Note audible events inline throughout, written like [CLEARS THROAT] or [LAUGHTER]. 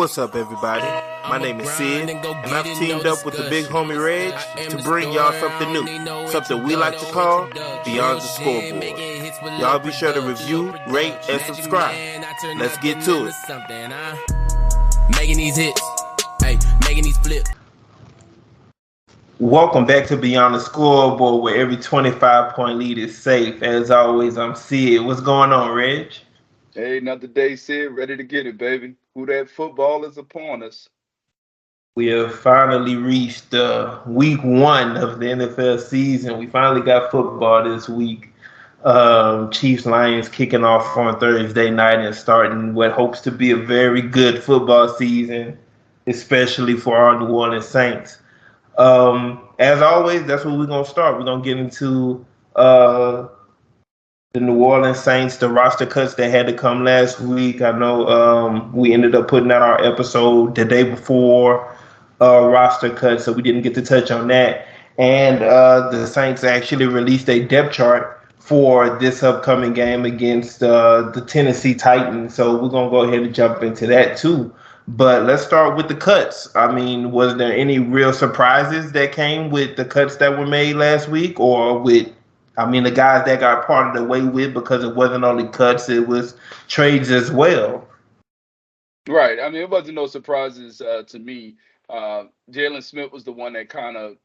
What's up, everybody? My name is Sid, and I've teamed up with the big homie Reg to bring y'all something new, something we like to call Beyond the Scoreboard. Y'all be sure to review, rate, and subscribe. Let's get to it. Making these hits, hey, making these flips. Welcome back to Beyond the Scoreboard, where every 25 point lead is safe. As always, I'm Sid. What's going on, Reg? Hey, another day, Sid. Ready to get it, baby. Who that football is upon us. We have finally reached uh, week one of the NFL season. We finally got football this week. Um, Chiefs Lions kicking off on Thursday night and starting what hopes to be a very good football season, especially for our New Orleans Saints. Um, as always, that's where we're gonna start. We're gonna get into uh, the New Orleans Saints, the roster cuts that had to come last week. I know um, we ended up putting out our episode the day before uh, roster cuts, so we didn't get to touch on that. And uh, the Saints actually released a depth chart for this upcoming game against uh, the Tennessee Titans. So we're gonna go ahead and jump into that too. But let's start with the cuts. I mean, was there any real surprises that came with the cuts that were made last week, or with I mean, the guys that got parted away with because it wasn't only cuts, it was trades as well. Right. I mean, it wasn't no surprises uh, to me. Uh, Jaylon Smith was the one that kind of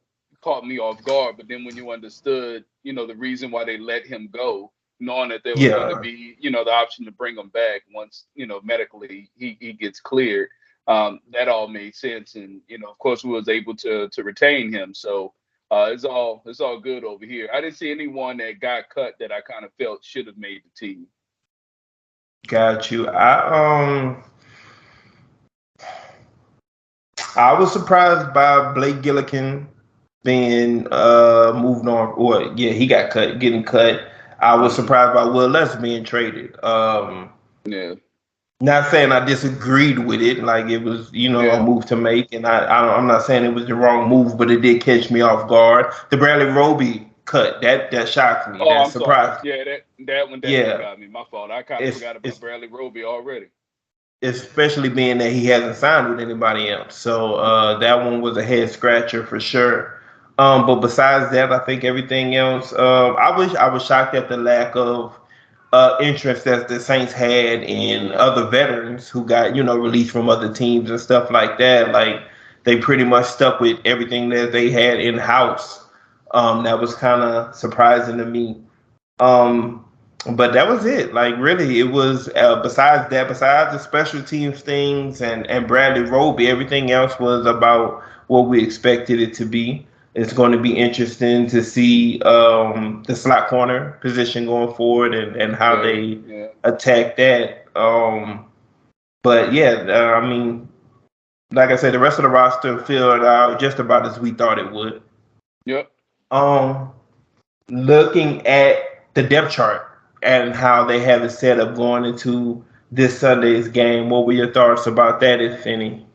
caught me off guard. But then when you understood, you know, the reason why they let him go, knowing that there was yeah. going to be, you know, the option to bring him back once, you know, medically he, he gets cleared, um, that all made sense. And, you know, of course, we was able to to retain him. So, uh, it's all it's all good over here. I didn't see anyone that got cut that I kind of felt should have made the team. Got you. I um I was surprised by Blake Gillikin being uh moved on or yeah, he got cut, getting cut. I was surprised by Wil Lutz being traded. Um yeah. Not saying I disagreed with it, like it was, you know, yeah. a move to make, and I, I, am not saying it was the wrong move, but it did catch me off guard. The Bradley Roby cut that that shocked me. Oh, that I'm surprised. Sorry. Yeah, that that one definitely yeah. got me. My fault. I kind of forgot about Bradley Roby already. Especially being that he hasn't signed with anybody else, so uh, that one was a head scratcher for sure. Um, but besides that, I think everything else. Uh, I wish I was shocked at the lack of uh, interest that the Saints had in other veterans who got you know released from other teams and stuff like that. Like they pretty much stuck with everything that they had in house. Um, that was kind of surprising to me. Um, but that was it. Like really, it was. Uh, besides that, besides the special teams things and and Bradley Roby, everything else was about what we expected it to be. It's going to be interesting to see um, the slot corner position going forward and, and how yeah, they yeah. attack that. Um, but yeah, uh, I mean, like I said, the rest of the roster filled out just about as we thought it would. Yep. Um, looking at the depth chart and how they have it set up going into this Sunday's game, what were your thoughts about that, if any?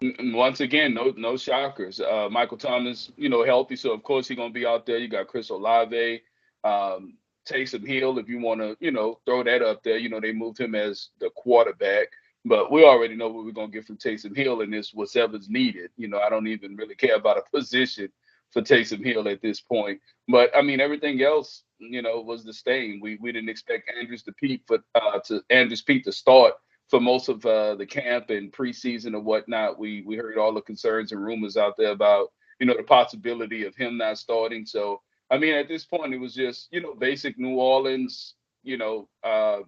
Once again, no no shockers. Uh, Michael Thomas, you know, healthy, so of course he's gonna be out there. You got Chris Olave, um, Taysom Hill, if you want to, you know, throw that up there. You know, they moved him as the quarterback, but we already know what we're gonna get from Taysom Hill, and it's whatever's needed. You know, I don't even really care about a [LAUGHS] position for Taysom Hill at this point. But I mean, everything else, you know, was the same. We we didn't expect Andrews to Peat for uh, to Andrus Peat to start for most of uh, the camp and preseason and whatnot, we we heard all the concerns and rumors out there about you know the possibility of him not starting. So I mean, at this point, it was just you know basic New Orleans you know uh,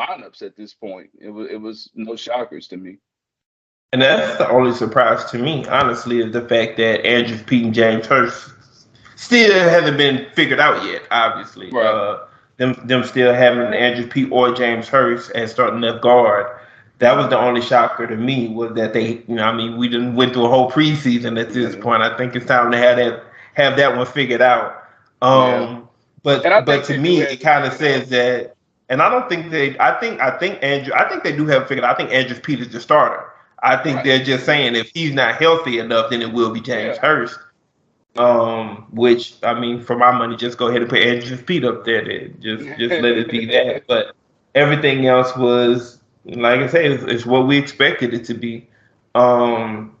lineups. At this point, it was it was no shockers to me. And that's the only surprise to me, honestly, is the fact that Andrus Peat and James Hurst still haven't been figured out yet. Obviously, right. Uh, them them still having Andrus Peat or James Hurst as starting left guard. That was the only shocker to me was that they, you know, I mean, we didn't went through a whole preseason at this point. I think it's time to have that have that one figured out. Um, yeah. But but to me, it kind of says that, and I don't think they. I think I think Andrew. I think they do have figured. I think Andrus Peat is the starter. I think right. they're just saying if he's not healthy enough, then it will be James yeah. Hurst. Um, which I mean, for my money, just go ahead and put Andrus Peat up there. Then just just let it be that. [LAUGHS] But everything else was like I say, it's, it's what we expected it to be. Um,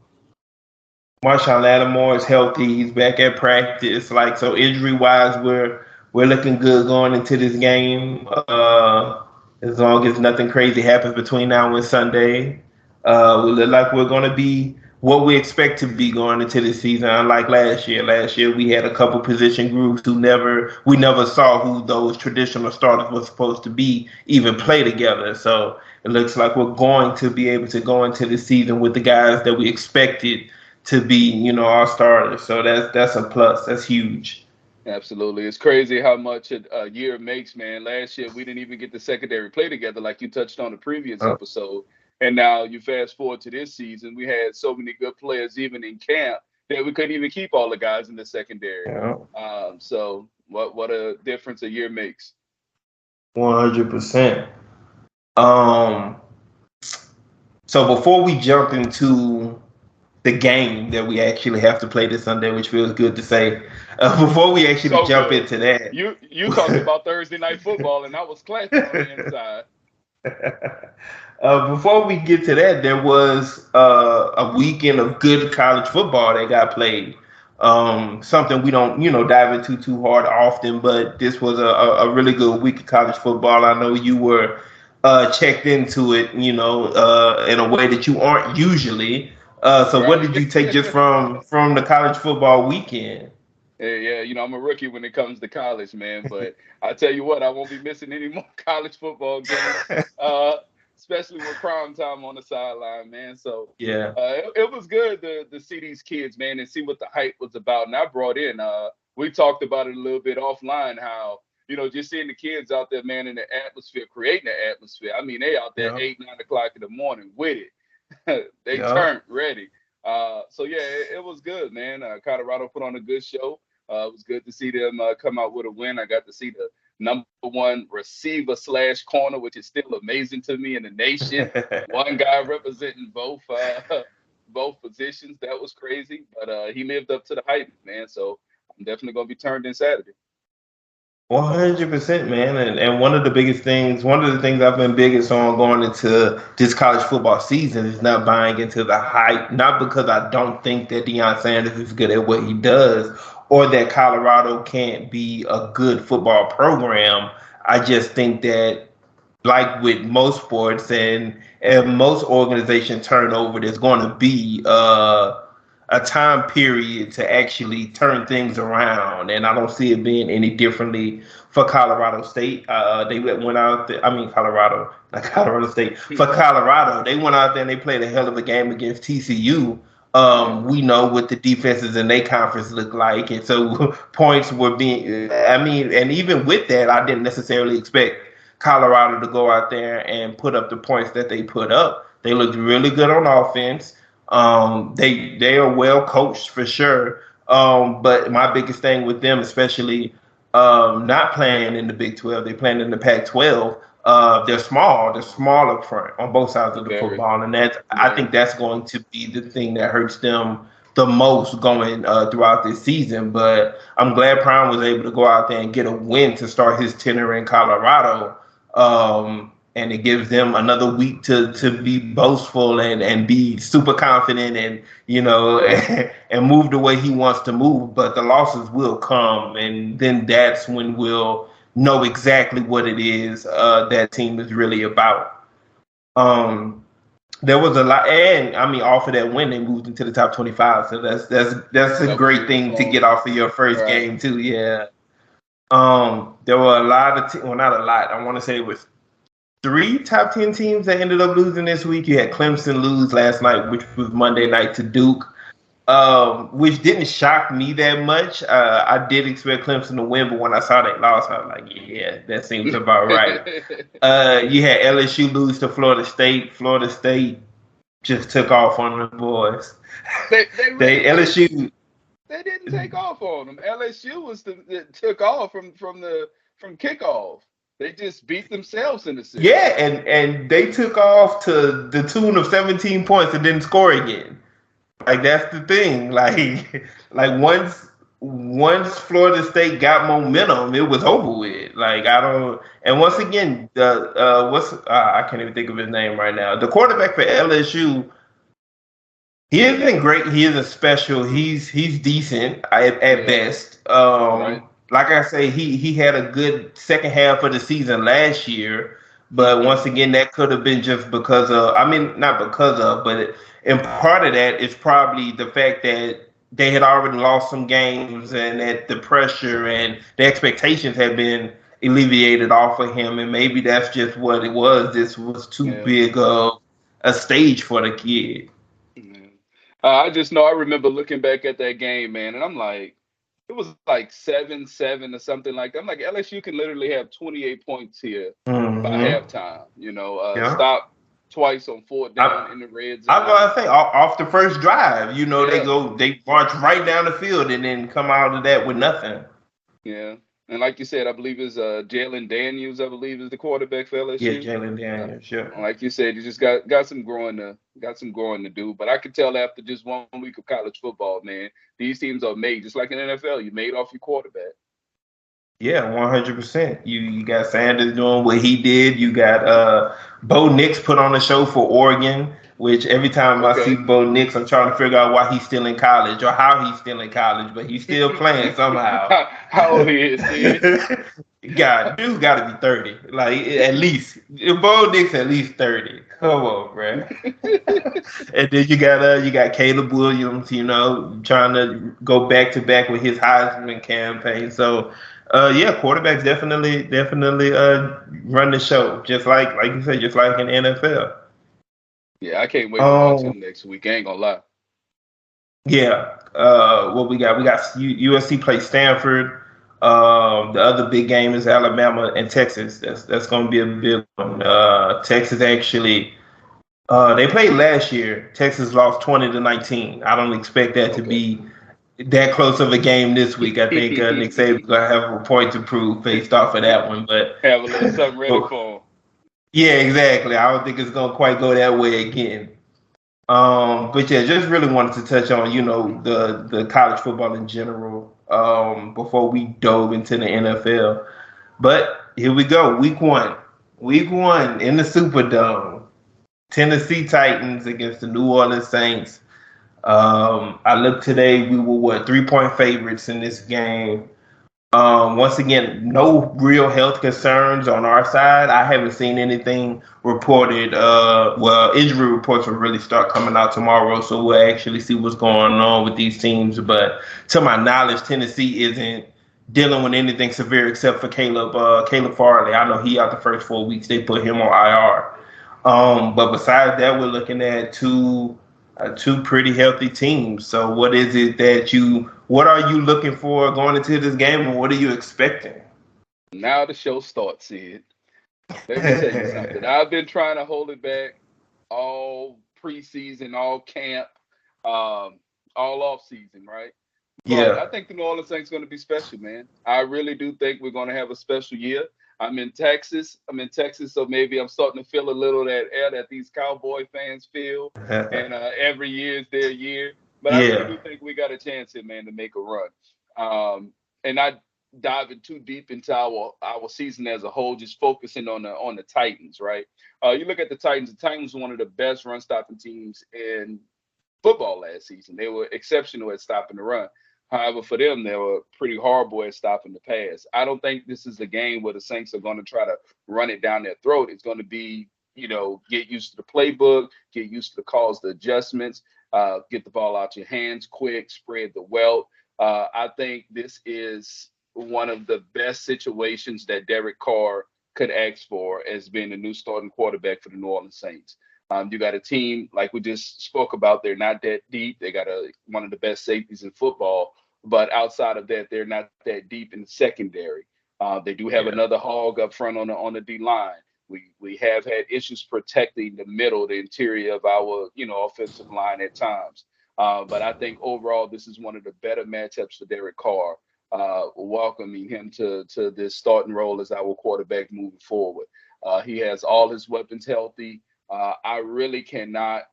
Marshon Lattimore is healthy. He's back at practice. Like so, injury wise, we're we're looking good going into this game. Uh, as long as nothing crazy happens between now and Sunday, uh, we look like we're going to be what we expect to be going into the season. Unlike last year, last year we had a couple position groups who never we never saw who those traditional starters were supposed to be even play together. So it looks like we're going to be able to go into the season with the guys that we expected to be, you know, our starters. So that's that's a plus. That's huge. Absolutely, it's crazy how much a, a, year makes, man. Last year we didn't even get the secondary play together, like you touched on the previous oh. episode. And now you fast forward to this season, we had so many good players even in camp that we couldn't even keep all the guys in the secondary. Yeah. Um, so what what a difference a year makes. One hundred percent. Um. So before we jump into the game that we actually have to play this Sunday, which feels good to say. [LAUGHS] Uh, before we actually so jump good. into that, you you talked [LAUGHS] about Thursday night football, and I was clapping on the inside. [LAUGHS] uh, before we get to that, there was uh, a weekend of good college football that got played. Um, something we don't, you know, dive into too hard often, but this was a, a really good week of college football. I know you were uh, checked into it, you know, uh, in a way that you aren't usually. Uh, so right. what did you take just from from the college football weekend? Yeah, yeah, you know, I'm a rookie when it comes to college, man. But I tell you what, I won't be missing any more [LAUGHS] college football games, [LAUGHS] uh, especially with prime time on the sideline, man. So yeah, uh, it, it, was good to, to see these kids, man, and see what the hype was about. And I brought in, uh, we talked about it a little bit offline, how you know, just seeing the kids out there, man, in the atmosphere, creating the atmosphere. I mean, they out there yeah. eight, nine o'clock in the morning with it. [LAUGHS] they yeah. turned ready. Uh, so yeah, it, it, was good, man. Uh, Colorado put on a good show. Uh, it was good to see them uh, come out with a win. I got to see the number one receiver slash corner, which is still amazing to me in the nation. [LAUGHS] one guy representing both uh, [LAUGHS] both positions. That was crazy, but uh, he lived up to the hype, man. So I'm definitely gonna be turned in Saturday. One hundred percent, man, and and one of the biggest things, one of the things I've been biggest on going into this college football season is not buying into the hype. Not because I don't think that Deion Sanders is good at what he does, or that Colorado can't be a good football program. I just think that, like with most sports and and most organization turnover, there's going to be uh a time period to actually turn things around, and I don't see it being any differently for Colorado State. Uh, they went out. There, I mean, Colorado, not Colorado State. For Colorado, they went out there and they played a hell of a game against TCU. Um, we know what the defenses in their conference look like, and so [LAUGHS] points were being. I mean, and even with that, I didn't necessarily expect Colorado to go out there and put up the points that they put up. They looked really good on offense. Um, they they are well coached for sure. Um, but my biggest thing with them, especially um, not playing in the Big Twelve, they playing in the Pac twelve. Uh, they're small. They're small up front on both sides of the Very. football, and that's I think that's going to be the thing that hurts them the most going uh, throughout this season. But I'm glad Prime was able to go out there and get a win to start his tenure in Colorado. Um, and it gives them another week to to be boastful and and be super confident and you know [LAUGHS] and, move the way he wants to move but the losses will come and then that's when we'll know exactly what it is uh, that team is really about um there was a lot and i mean off of that win they moved into the top 25 so that's that's that's a great thing to get off of your first right. game too yeah um there were a lot of te- well not a lot i want to say it was three top 10 teams that ended up losing this week. You had Clemson lose last night, which was Monday night to Duke, um, which didn't shock me that much. Uh, I did expect Clemson to win, but when I saw that loss, I was like, yeah, that seems about right. [LAUGHS] uh, you had LSU lose to Florida State. Florida State just took off on the boys. They, they, [LAUGHS] really they LSU. They didn't take off on them. LSU was the that took off from from the from kickoff. They just beat themselves in the series. Yeah, and and they took off to the tune of 17 points and didn't score again. Like that's the thing. [LAUGHS] Like like once once Florida State got momentum, it was over with. Like I don't. And once again, the uh, what's uh, I can't even think of his name right now. The quarterback for LSU. He isn't great. He isn't special. He's he's decent at, at best. Um, right. Like I say, he he had a good second half of the season last year. But once again, that could have been just because of, I mean, not because of, but and part of that is probably the fact that they had already lost some games and that the pressure and the expectations had been alleviated off of him. And maybe that's just what it was. This was too yeah. big of a stage for the kid. Uh, I just know I remember looking back at that game, man, and I'm like, it was like seven seven or something like that. I'm like LSU can literally have 28 points here mm-hmm. By halftime. You know, uh, yeah. stop twice on fourth down I, in the red zone. I gotta say off, off, the first drive, you know, yeah. they go they march right down the field and then come out of that with nothing. Yeah. And like you said, I believe is uh, Jalon Daniels. I believe is the quarterback for LSU. Yeah, Jalon Daniels. Sure. Like you said, you just got got some growing to got some growing to do. But I could tell after just one week of college football, man, these teams are made just like in NFL. You made off your quarterback. Yeah, one hundred percent. You you got Sanders doing what he did. You got uh Bo Nix put on a show for Oregon which every time okay. I see Bo Nix, I'm trying to figure out why he's still in college or how he's still in college, but he's still playing somehow. [LAUGHS] how old he is, [LAUGHS] God, dude's got to be 30. Like, at least. Bo Nix at least 30. Come on, bro. [LAUGHS] and then you got uh, you got Caleb Williams, you know, trying to go back to back with his Heisman campaign. So, uh, yeah, quarterbacks definitely, definitely uh, run the show, just like like you said, just like in NFL. Yeah, I can't wait to watch him um, next week. I ain't gonna lie. Yeah. Uh, what we got? We got USC play Stanford. Um, the other big game is Alabama and Texas. That's that's going to be a big one. Uh, Texas actually, uh, they played last year. Texas lost twenty to nineteen. I don't expect that okay. to be that close of a game this week. I think uh, [LAUGHS] Nick Saban's going to have a point to prove based off of that one. But have a little something ready for him. Yeah, exactly. I don't think it's gonna quite go that way again. Um, but yeah, just really wanted to touch on you know the the college football in general um, before we dove into the NFL. But here we go, week one, week one in the Superdome, Tennessee Titans against the New Orleans Saints. Um, I looked today, we were what three point favorites in this game. Um, once again, no real health concerns on our side. I haven't seen anything reported. Uh, well, injury reports will really start coming out tomorrow, so we'll actually see what's going on with these teams. But to my knowledge, Tennessee isn't dealing with anything severe except for Caleb uh, Caleb Farley. I know he out the first four weeks. They put him on IR. Um, but besides that, we're looking at two uh, two pretty healthy teams. So, what is it that you what are you looking for going into this game, and what are you expecting? Now the show starts, Sid. Let me tell you [LAUGHS] something. I've been trying to hold it back all preseason, all camp, um, all off season, right? But yeah. I think the New Orleans Saints going to be special, man. I really do think we're going to have a special year. I'm in Texas. I'm in Texas, so maybe I'm starting to feel a little that air that these Cowboy fans feel, [LAUGHS] and uh, every year is their year. But yeah. I really do think we got a chance here, man, to make a run. Um, and I diving too deep into our our season as a whole, just focusing on the on the Titans, right? Uh, you look at the Titans. The Titans were one of the best run stopping teams in football last season. They were exceptional at stopping the run. However, for them, they were pretty horrible at stopping the pass. I don't think this is a game where the Saints are going to try to run it down their throat. It's going to be, you know, get used to the playbook, get used to the calls, the adjustments, uh, get the ball out your hands quick, spread the wealth. Uh, I think this is one of the best situations that Derek Carr could ask for as being the new starting quarterback for the New Orleans Saints. Um, you got a team like we just spoke about. They're not that deep. They got a one of the best safeties in football, but outside of that, they're not that deep in the secondary. Uh, they do have yeah. another hog up front on the on the D line. We we have had issues protecting the middle, the interior of our you know offensive line at times. Uh, but I think overall this is one of the better matchups for Derek Carr. Uh, welcoming him to to this starting role as our quarterback moving forward. Uh, he has all his weapons healthy. Uh, I really cannot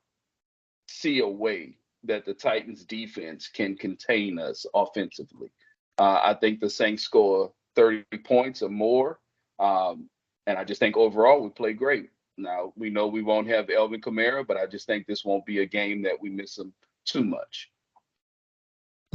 see a way that the Titans defense can contain us offensively. Uh, I think the Saints score 30 points or more. Um, and I just think overall we play great. Now we know we won't have Alvin Kamara, but I just think this won't be a game that we miss him too much.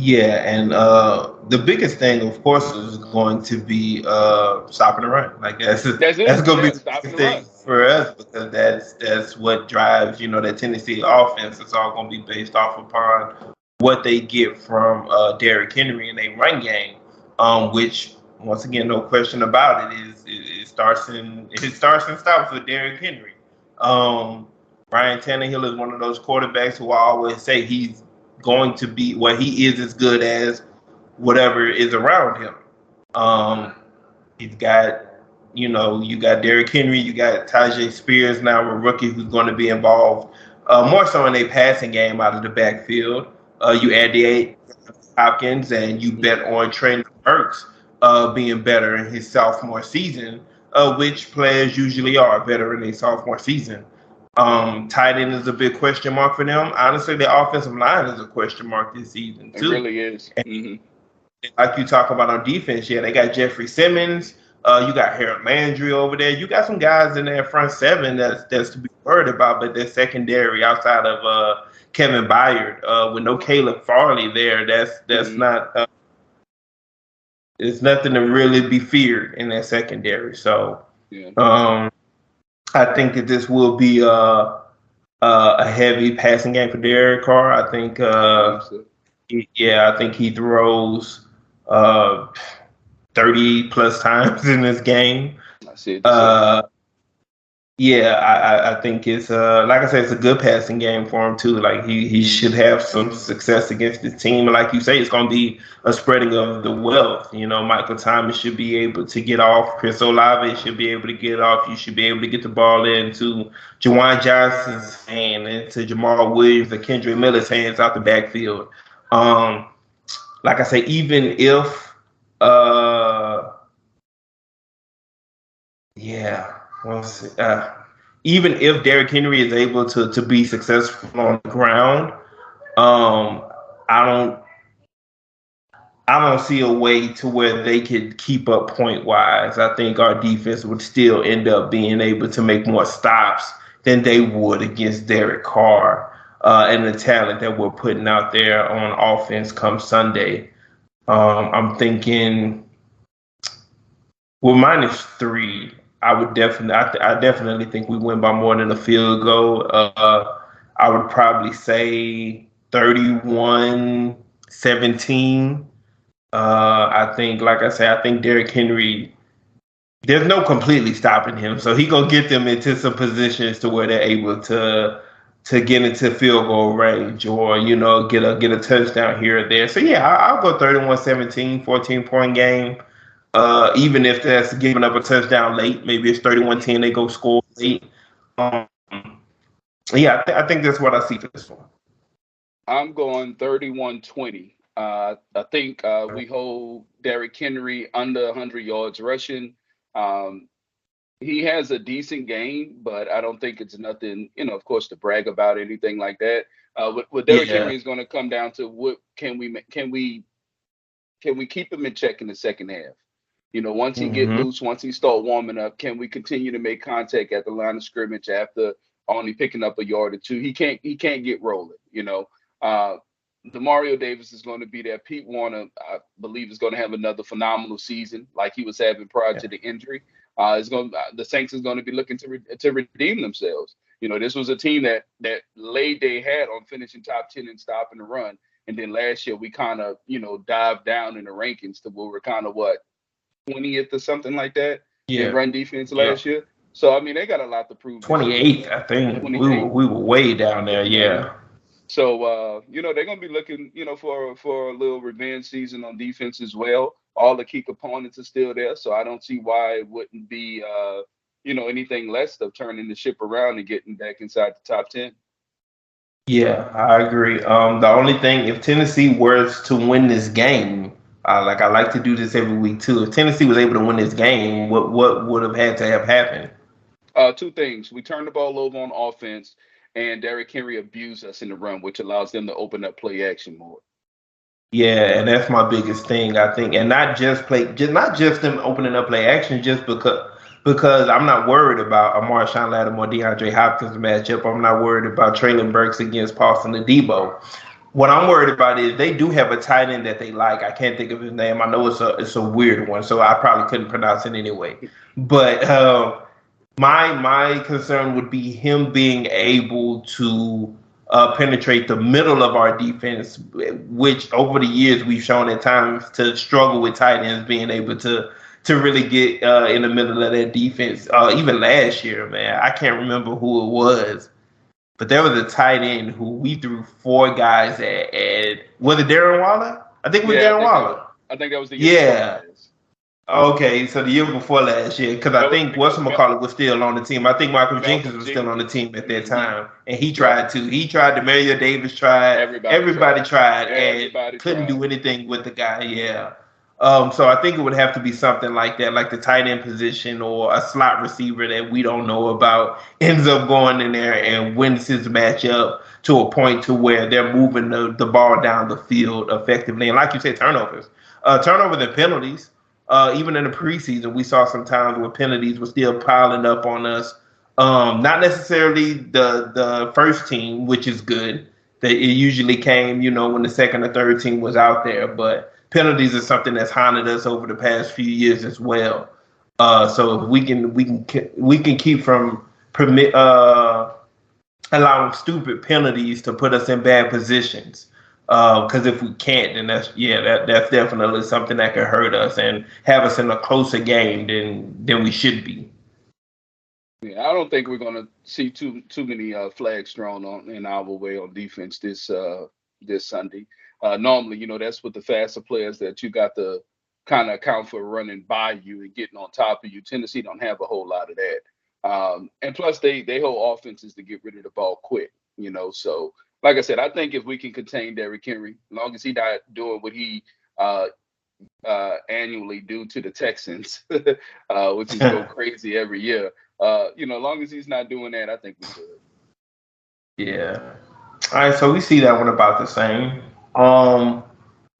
Yeah, and uh, the biggest thing, of course, is going to be uh, stopping the run. Like that's that's, that's going to be the thing for us because that's that's what drives you know that Tennessee offense. It's all going to be based off upon what they get from uh, Derrick Henry in a run game, um, which once again, no question about it, is it, it starts in it starts and stops with Derrick Henry. Um, Ryan Tannehill is one of those quarterbacks who I always say he's going to be what he is as good as whatever is around him. Um, he's got, you know, you got Derrick Henry, you got Tyjae Spears now, a rookie who's going to be involved uh, more so in a passing game out of the backfield. Uh, you add the eight Hopkins and you bet on Trent Burks uh, being better in his sophomore season, uh, which players usually are better in a sophomore season. Um, tight end is a big question mark for them. Honestly, the offensive line is a question mark this season too. It really is. Mm-hmm. Like you talk about on defense, yeah, they got Jeffrey Simmons. Uh, you got Harold Landry over there. You got some guys in that front seven that's that's to be worried about, but they're secondary outside of uh, Kevin Byard. Uh, with no Caleb Farley there, that's that's mm-hmm. not. Uh, it's nothing to really be feared in that secondary. So, yeah. um, I think that this will be uh, uh, a heavy passing game for Derek Carr. I think, uh, yeah, I think he throws 30 plus times [LAUGHS] in this game. I see. Uh, yeah, I, I think it's uh like I said, it's a good passing game for him too. Like he, he should have some success against the team. And like you say, it's gonna be a spreading of the wealth. You know, Michael Thomas should be able to get off. Chris Olave should be able to get off. You should be able to get the ball into Juwan Johnson's hand and to Jamaal Williams or Kendre Miller's hands out the backfield. Um, like I say, even if uh yeah uh, even if Derrick Henry is able to to be successful on the ground, um, I don't I don't see a way to where they could keep up point wise. I think our defense would still end up being able to make more stops than they would against Derek Carr uh, and the talent that we're putting out there on offense come Sunday. Um, I'm thinking well minus three. I would definitely, I, th- I, definitely think we win by more than a field goal. Uh, I would probably say 31 17. Uh, I think, like I said, I think Derrick Henry, there's no completely stopping him. So he going to get them into some positions to where they're able to to get into field goal range or, you know, get a get a touchdown here or there. So, yeah, I, I'll go 31 17, 14 point game. Uh, even if that's giving up a touchdown late, maybe it's 31-10, they go score late. Um, yeah, I, th- I, think that's what I see for this one. I'm going 31-20. Uh, I think uh, we hold Derrick Henry under 100 yards rushing. Um, he has a decent game, but I don't think it's nothing, you know, of course, to brag about anything like that. Uh, with, with Derrick yeah. Henry is going to come down to what can we can we can we keep him in check in the second half? You know, once he mm-hmm. get loose, once he start warming up, can we continue to make contact at the line of scrimmage after only picking up a yard or two? He can't he can't get rolling. You know, uh, Demario Davis is going to be there. Pete Werner, I believe, is going to have another phenomenal season like he was having prior yeah. to the injury. Uh, is going uh, the Saints is going to be looking to re- to redeem themselves. You know, this was a team that that laid they had on finishing top ten and stopping the run. And then last year we kind of you know dived down in the rankings to where we're kind of what 20th or something like that yeah. run defense last yeah. year. So I mean, they got a lot to prove. 28th, I think. We were, we were way down there. Yeah. So uh, you know they're gonna be looking, you know, for for a little revenge season on defense as well. All the key components are still there, so I don't see why it wouldn't be, uh, you know, anything less of turning the ship around and getting back inside the top ten. Yeah, I agree. Um, the only thing, if Tennessee were to win this game, uh, like I like to do this every week too. If Tennessee was able to win this game, what what would have had to have happened? Uh, two things. We turned the ball over on offense, and Derrick Henry abused us in the run, which allows them to open up play action more. Yeah, and that's my biggest thing, I think, and not just play, just not just them opening up play action, just because because I'm not worried about a Marshon Lattimore, DeAndre Hopkins matchup. I'm not worried about Treylon Burks against Paulson Adebo. What I'm worried about is they do have a tight end that they like. I can't think of his name. I know it's a it's a weird one, so I probably couldn't pronounce it anyway. But uh, my my concern would be him being able to uh, penetrate the middle of our defense, which over the years we've shown at times to struggle with tight ends being able to to really get uh, in the middle of that defense. Uh, even last year, man, I can't remember who it was, but there was a tight end who we threw four guys at. at was it Darren Waller? I think it was yeah, Darren I Waller. That, I think that was the year. yeah. Okay, so the year before last year, because I think what's McCall was still on the team. I think Malcolm Jenkins was still on the team at that mm-hmm. time, and he tried to. He tried to. Mario Davis tried. Everybody, everybody tried, tried everybody and couldn't do anything with the guy. Yeah. Um, so I think it would have to be something like that, like the tight end position or a slot receiver that we don't know about ends up going in there and wins his matchup to a point to where they're moving the, the ball down the field effectively. And like you said, turnovers, uh, turnovers and penalties uh, even in the preseason, we saw some times where penalties were still piling up on us. Um, not necessarily the the first team, which is good. That it usually came, you know, when the second or third team was out there. But penalties is something that's haunted us over the past few years as well. Uh, so if we can we can we can keep from permit uh, allowing stupid penalties to put us in bad positions because uh, if we can't, then that's yeah, that that's definitely something that could hurt us and have us in a closer game than than we should be. Yeah, I don't think we're to see too too many uh, flags thrown on in our way on defense this uh, this Sunday. Uh, normally, you know, that's with the faster players that you got to kind of account for running by you and getting on top of you. Tennessee don't have a whole lot of that, um, and plus they they hold offenses to get rid of the ball quick. You know, so like I said, I think if we can contain Derrick Henry, as long as he not doing what he uh, uh, annually do to the Texans, [LAUGHS] uh, which is go [LAUGHS] crazy every year. Uh, you know, as long as he's not doing that, I think we should. Yeah. All right, so we see that one about the same. Um,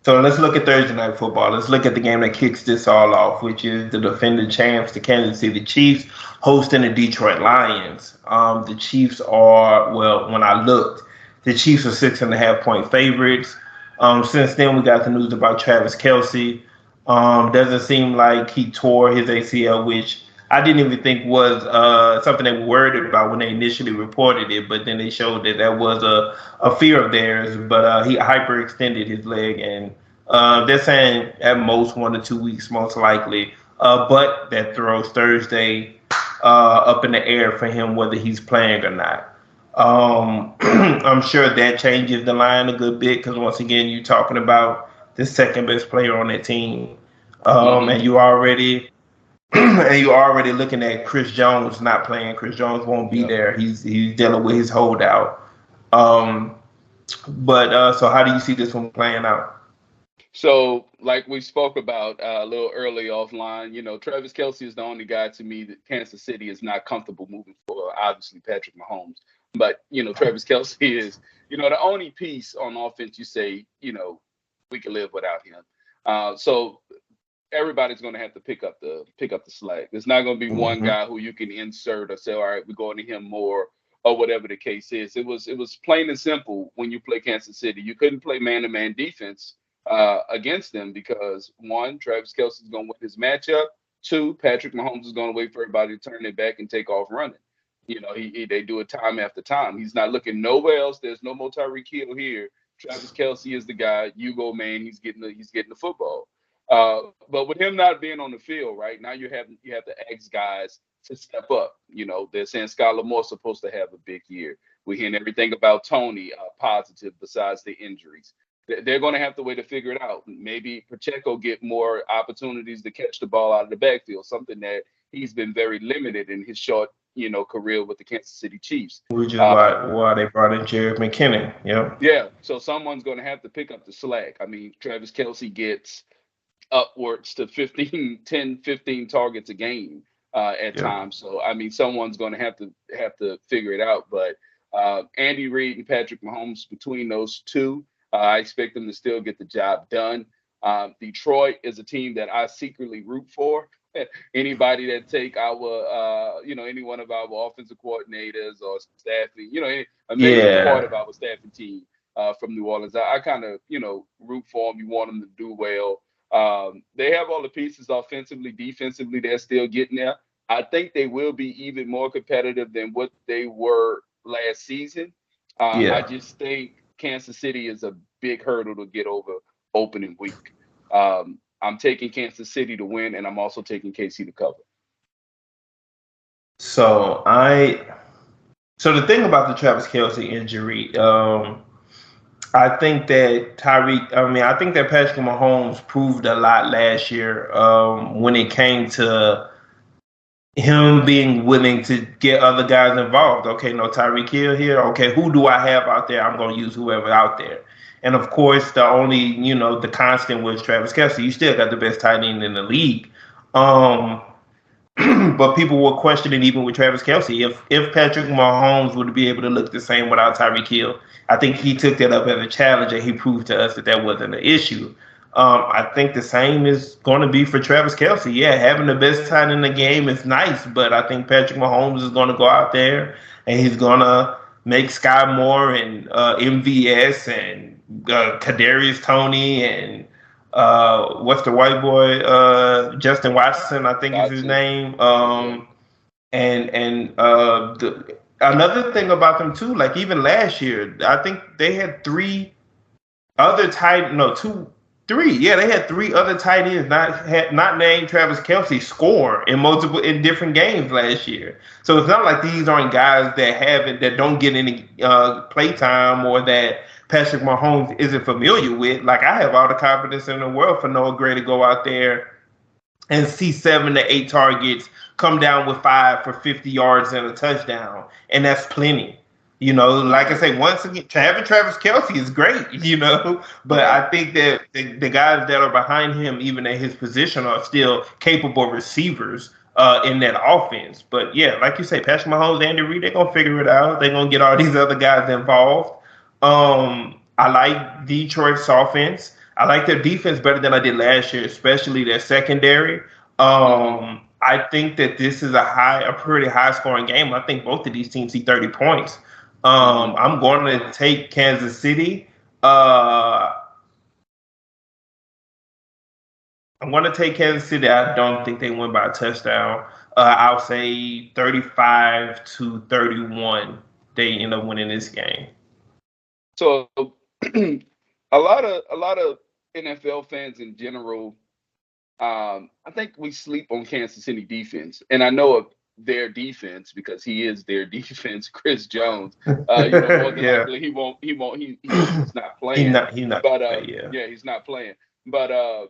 so let's look at Thursday night football. Let's look at the game that kicks this all off, which is the defending champs, the Kansas City Chiefs, hosting the Detroit Lions. Um, the Chiefs are well. When I looked, the Chiefs are six and a half point favorites. Um, since then, we got the news about Travis Kelce. Um, doesn't seem like he tore his ACL, which I didn't even think was uh, something they were worried about when they initially reported it. But then they showed that that was a, a fear of theirs. But uh, he hyperextended his leg, and uh, they're saying at most one to two weeks, most likely. Uh, but that throws Thursday uh, up in the air for him whether he's playing or not. Um, [CLEARS THROAT] I'm sure that changes the line a good bit because once again, you're talking about the second best player on that team, um, mm-hmm. and you already [CLEARS THROAT] and you're already looking at Chris Jones not playing. Chris Jones won't be yep. there. He's he's dealing with his holdout. Um, but uh, so how do you see this one playing out? So, like we spoke about uh, a little early offline, you know, Travis Kelce is the only guy to me that Kansas City is not comfortable moving for. Obviously, Patrick Mahomes. But you know, Travis [LAUGHS] Kelce is you know the only piece on offense you say you know we can live without him. Uh, so everybody's going to have to pick up the pick up the slack. There's not going to be mm-hmm. one guy who you can insert or say, all right, we're going to him more or whatever the case is. It was it was plain and simple when you play Kansas City. You couldn't play man to man defense uh, against them because one, Travis Kelce is going to win his matchup. Two, Patrick Mahomes is going to wait for everybody to turn it back and take off running. You know, he, he, they do it time after time. He's not looking nowhere else. There's no more Tyreek Hill here. Travis Kelce is the guy. You go, man. He's getting the he's getting the football. Uh, but with him not being on the field, right now you have you have the ex guys to step up. You know, they're saying Skylar Moore's supposed to have a big year. We're hearing everything about Toney uh, positive besides the injuries. They're going to have to wait to figure it out. Maybe Pacheco get more opportunities to catch the ball out of the backfield, something that he's been very limited in his short you know, career with the Kansas City Chiefs. Which is uh, why, why they brought in Jerick McKinnon. Yeah. Yeah. So someone's going to have to pick up the slack. I mean, Travis Kelce gets upwards to 15, [LAUGHS] 10, 15 targets a game uh, at yeah. times. So I mean, someone's going to have to have to figure it out. But Uh, Andy Reid and Patrick Mahomes, between those two, uh, I expect them to still get the job done. Um, Detroit is a team that I secretly root for. [LAUGHS] Anybody that take our, uh, you know, any one of our offensive coordinators or staffing, you know, any, a major Yeah. part of our staffing team uh, from New Orleans, I, I kind of, you know, root for them. You want them to do well. Um, they have all the pieces offensively, defensively. They're still getting there. I think they will be even more competitive than what they were last season. Um, Yeah. I just think Kansas City is a big hurdle to get over opening week. Um, I'm taking Kansas City to win, and I'm also taking KC to cover. So I, so the thing about the Travis Kelce injury, um, I think that Tyreek. I mean, I think that Patrick Mahomes proved a lot last year um, when it came to him being willing to get other guys involved. Okay, no Tyreek Hill here. Okay, who do I have out there? I'm going to use whoever out there. And of course, the only you know the constant was Travis Kelce. You still got the best tight end in the league. Um, [CLEARS THROAT] but people were questioning even with Travis Kelce if if Patrick Mahomes would be able to look the same without Tyreek Hill. I think he took that up as a challenge and he proved to us that that wasn't an issue. Um, I think the same is going to be for Travis Kelce. Yeah, having the best time in the game is nice, but I think Patrick Mahomes is going to go out there and he's going to make Skyy Moore and uh, MVS and uh, Kadarius Toney and uh, what's the white boy? Uh, Justin Watson, I think is his name. Um, and and uh, the, another thing about them too, like even last year, I think they had three other tight, no two, three. Yeah, they had three other tight ends not had not named Travis Kelce score in multiple in different games last year. So it's not like these aren't guys that haven't that don't get any uh, play time or that Patrick Mahomes isn't familiar with. Like I have all the confidence in the world for Noah Gray to go out there and see seven to eight targets, come down with five for 50 yards and a touchdown. And that's plenty. You know, like I say, once again, having Travis Kelce is great, [LAUGHS] you know, but I think that the, the guys that are behind him, even at his position, are still capable receivers uh, in that offense. But yeah, like you say, Patrick Mahomes, Andy Reid, they're going to figure it out. They're going to get all these other guys involved. Um, I like Detroit's offense. I like their defense better than I did last year, especially their secondary. Um, I think that this is a high, a pretty high scoring game. I think both of these teams see 30 points. Um, I'm going to take Kansas City. Uh, I'm going to take Kansas City. I don't think they win by a touchdown. Uh, I'll say 35 to 31. They end up winning this game. So [CLEARS THROAT] a lot of a lot of NFL fans in general, um, I think we sleep on Kansas City defense, and I know their defense because he is their [LAUGHS] defense, Chris Jones. Uh, you know, [LAUGHS] Yeah. likely he won't he won't he, he's not [CLEARS THROAT] playing. He's not. He's not. but uh, yeah. yeah. he's not playing. But uh,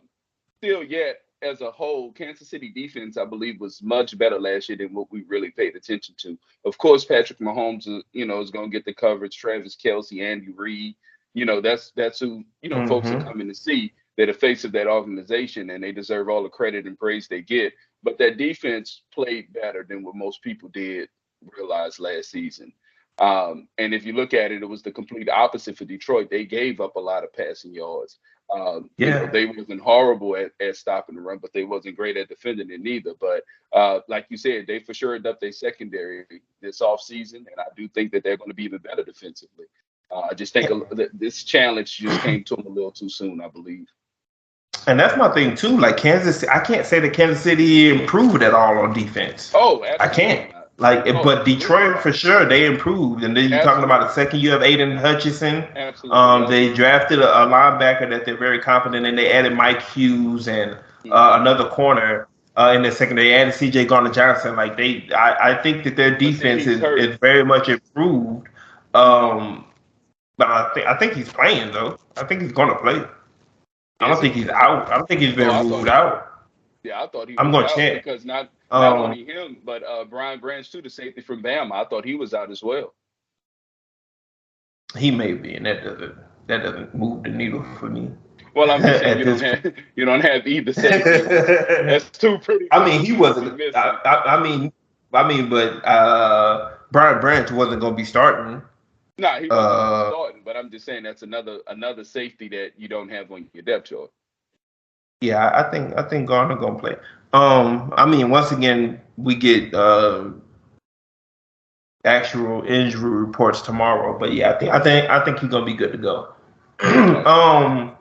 still, yet as a whole, Kansas City defense, I believe, was much better last year than what we really paid attention to. Of course, Patrick Mahomes, uh, you know, is going to get the coverage. Travis Kelce, Andy Reid, you know, that's that's who you know folks are Mhm. coming to see. They're the face of that organization, and they deserve all the credit and praise they get. But that defense played better than what most people did realize last season. Um, and if you look at it, it was the complete opposite for Detroit. They gave up a lot of passing yards. Um, you know, Yeah. they wasn't horrible at, at stopping the run, but they wasn't great at defending it neither. But uh, like you said, they for sure up their secondary this offseason, and I do think that they're going to be even better defensively. Uh, I just think a, this challenge just came to them a little too soon, I believe. And that's my thing too. Like Kansas, I can't say that Kansas City improved at all on defense. Oh, I can't. Like, Oh, but Detroit for sure they improved. And then you're talking about the second year of Aidan Hutchinson. Absolutely. Um, they drafted a, a linebacker that they're very confident in. They added Mike Hughes and uh, another corner uh, in the second. They added C.J. Gardner-Johnson. Like they, I, I think that their defense is, is very much improved. Um, but I think I think he's playing though. I think he's going to play. I don't think he's out. I don't think he's been Oh, ruled out. Yeah, I thought he. I'm gonna out check. because not not Um, only him, but uh, Brian Branch too, the safety from Bama. I thought he was out as well. He may be, and that doesn't that doesn't move the needle for me. Well, I'm just [LAUGHS] saying you don't have [LAUGHS] you don't have either safety. [LAUGHS] That's too pretty. I mean, he wasn't. I, I, I mean, I mean, but uh, Brian Branch wasn't going to be starting. No, nah, he uh, starting, but I'm just saying that's another another safety that you don't have on your depth chart. Yeah, I think I think Gardner gonna play. Um, I mean, once again, we get uh, actual injury reports tomorrow, but yeah, I think I think I think he's gonna be good to go. [CLEARS THROAT] um,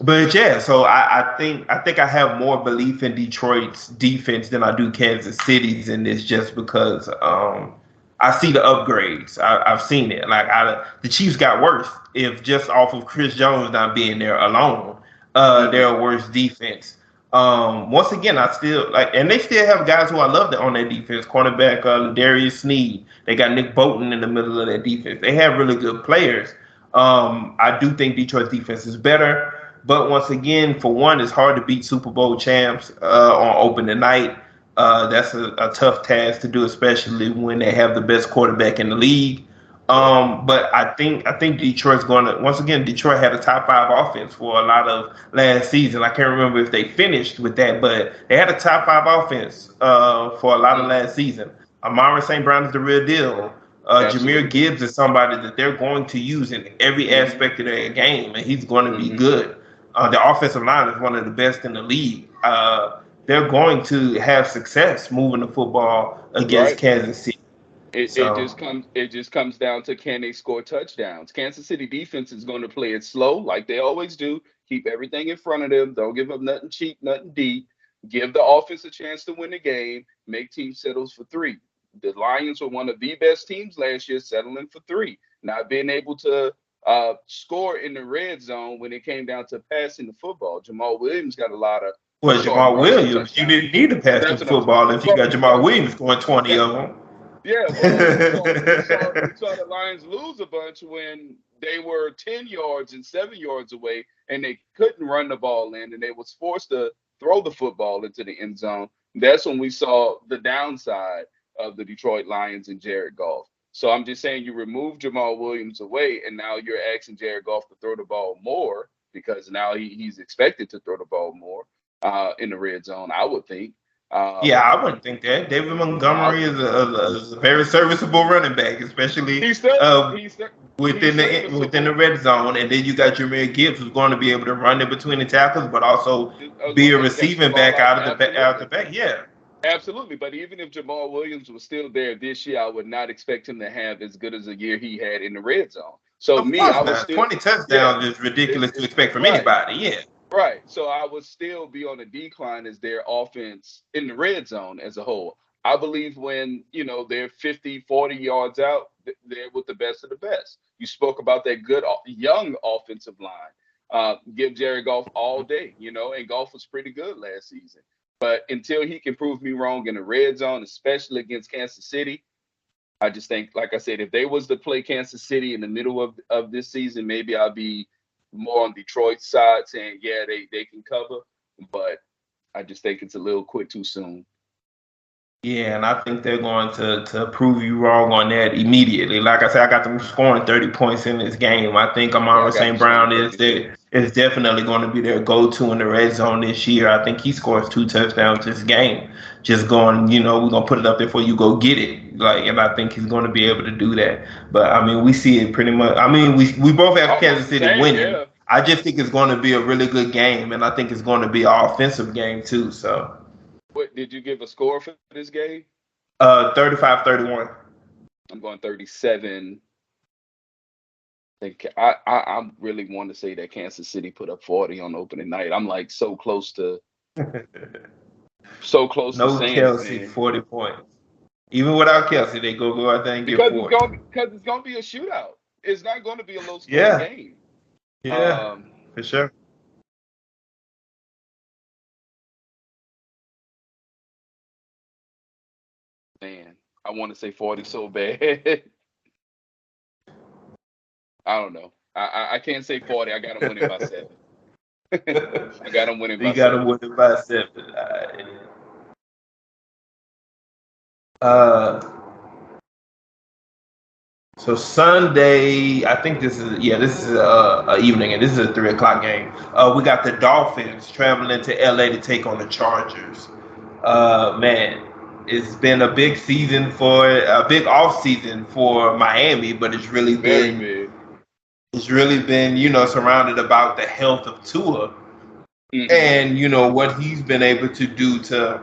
but yeah, so I, I think I think I have more belief in Detroit's defense than I do Kansas City's in this, just because um, I see the upgrades. I, have seen it. Like I, the Chiefs got worse if just off of Chris Jones not being there alone. Uh, mm-hmm. they're a worse defense. Um, once again, I still like, and they still have guys who I love on their defense. Cornerback uh, Darius Sneed. They got Nick Bolton in the middle of their defense. They have really good players. Um, I do think Detroit's defense is better, but once again, for one, it's hard to beat Super Bowl champs uh, on opening night. Uh, that's a, a, tough task to do, especially when they have the best quarterback in the league. Um, but I think I think Detroit's going to once again. Detroit had a top five offense for a lot of last season. I can't remember if they finished with that, but they had a top five offense uh, for a lot of last season. Amon-Ra St. Brown is the real deal. Uh, Jahmyr Gibbs is somebody that they're going to use in every aspect of their game, and he's going to be mm-hmm. good. Uh, the offensive line is one of the best in the league. Uh, they're going to have success moving the football against right. Kansas City. It, so. it, just comes it just comes down to can they score touchdowns. Kansas City defense is going to play it slow like they always do. Keep everything in front of them. Don't give up nothing cheap, nothing deep. Give the offense a chance to win the game. Make teams settles for three. The Lions were one of the best teams last year, settling for three. Not being able to uh, score in the red zone when it came down to passing the football. Jamaal Williams got a lot of. Well, Jamaal Williams, you didn't need to pass the football if you got Jamaal Williams scoring 20 of them. Yeah, well, we, saw, we, saw, we [LAUGHS] saw the Lions lose a bunch when they were 10 yards and seven yards away and they couldn't run the ball in and they was forced to throw the football into the end zone. That's when we saw the downside of the Detroit Lions and Jared Goff. So I'm just saying you remove Jamaal Williams away and now you're asking Jared Goff to throw the ball more because now he, he's expected to throw the ball more uh, in the red zone, I would think. Um, yeah, I wouldn't think that. David Montgomery is a, is a very serviceable running back, especially he's uh, he's still, within he's the within the red zone. And then you got Jahmyr Gibbs, who's going to be able to run in between the tackles, but also be a receiving back out of the back, out of the back. Yeah, absolutely. But even if Jamaal Williams was still there this year, I would not expect him to have as good as a year he had in the red zone. So of me, I was still, twenty touchdowns yeah, is ridiculous to expect from right. anybody. Yeah. Right. So I would still be on a decline as their offense in the red zone as a whole. I believe when, you know, they're 50, 40 yards out, they're with the best of the best. You spoke about that good young offensive line. Uh, give Jerry Goff all day, you know, and Goff was pretty good last season. But until he can prove me wrong in the red zone, especially against Kansas City, I just think, like I said, if they was to play Kansas City in the middle of, of this season, maybe I'll be more on Detroit's side, saying yeah they they can cover, but I just think it's a little quick too soon. Yeah, and I think they're going to to prove you wrong on that immediately. Like I said, I got them scoring 30 points in this game. I think Amon-Ra yeah, St. Brown is there is definitely going to be their go to in the red zone this year. I think he scores two touchdowns this game. Just going, you know, we're gonna put it up there for you, go get it. Like, and I think he's going to be able to do that. But I mean, we see it pretty much. I mean, we we both have Kansas City winning. Yeah. I just think it's going to be a really good game, and I think it's going to be an offensive game too. So, what did you give a score for this game? Uh, 35-31. I'm going 37. I think I, I, I really want to say that Kansas City put up 40 on opening night. I'm like so close to [LAUGHS] so close no to Kelce man. 40 points. Even without Kelce, they go go out there and get because 40. It's gonna, because it's going to be a shootout. It's not going to be a low scoring yeah. game. Yeah, um, for sure. Man, I want to say 40 so bad. [LAUGHS] I don't know. I, I, I can't say 40. I got him winning by seven. I got him winning by you got him winning by seven. Uh, so Sunday, I think this is yeah, this is a, a evening, and this is a three o'clock game. Uh, we got the Dolphins traveling to LA to take on the Chargers. Uh, man, it's been a big season for a big off season for Miami, but it's really been it's really been you know surrounded about the health of Tua Mhm. and you know what he's been able to do to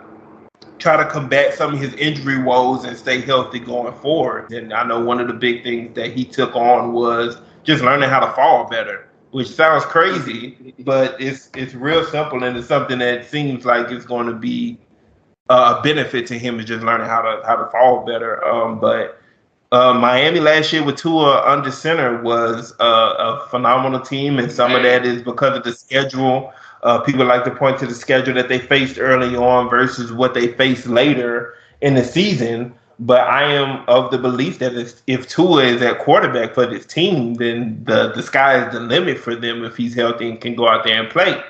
try to combat some of his injury woes and stay healthy going forward. And I know one of the big things that he took on was just learning how to fall better, which sounds crazy, but it's it's real simple and it's something that seems like it's going to be uh, a benefit to him is just learning how to how to fall better. Um, but uh, Miami last year with Tua under center was uh, a phenomenal team, and some of that is because of the schedule. Uh, people like to point to the schedule that they faced early on versus what they faced later in the season. But I am of the belief that if, if Tua is at quarterback for this team, then the, the sky is the limit for them if he's healthy and can go out there and play.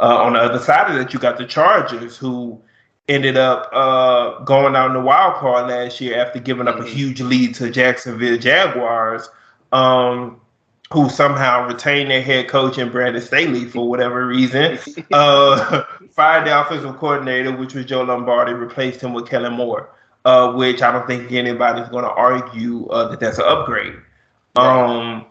Uh, on the other side of that, you got the Chargers, who ended up uh, going out in the wild card last year after giving up a Mhm. huge lead to Jacksonville Jaguars, um, who somehow retained their head coach in Brandon Staley for whatever reason. uh, [LAUGHS] fired the offensive coordinator, which was Joe Lombardi, replaced him with Kellen Moore, uh, which I don't think anybody's going to argue uh, that that's an upgrade. Um,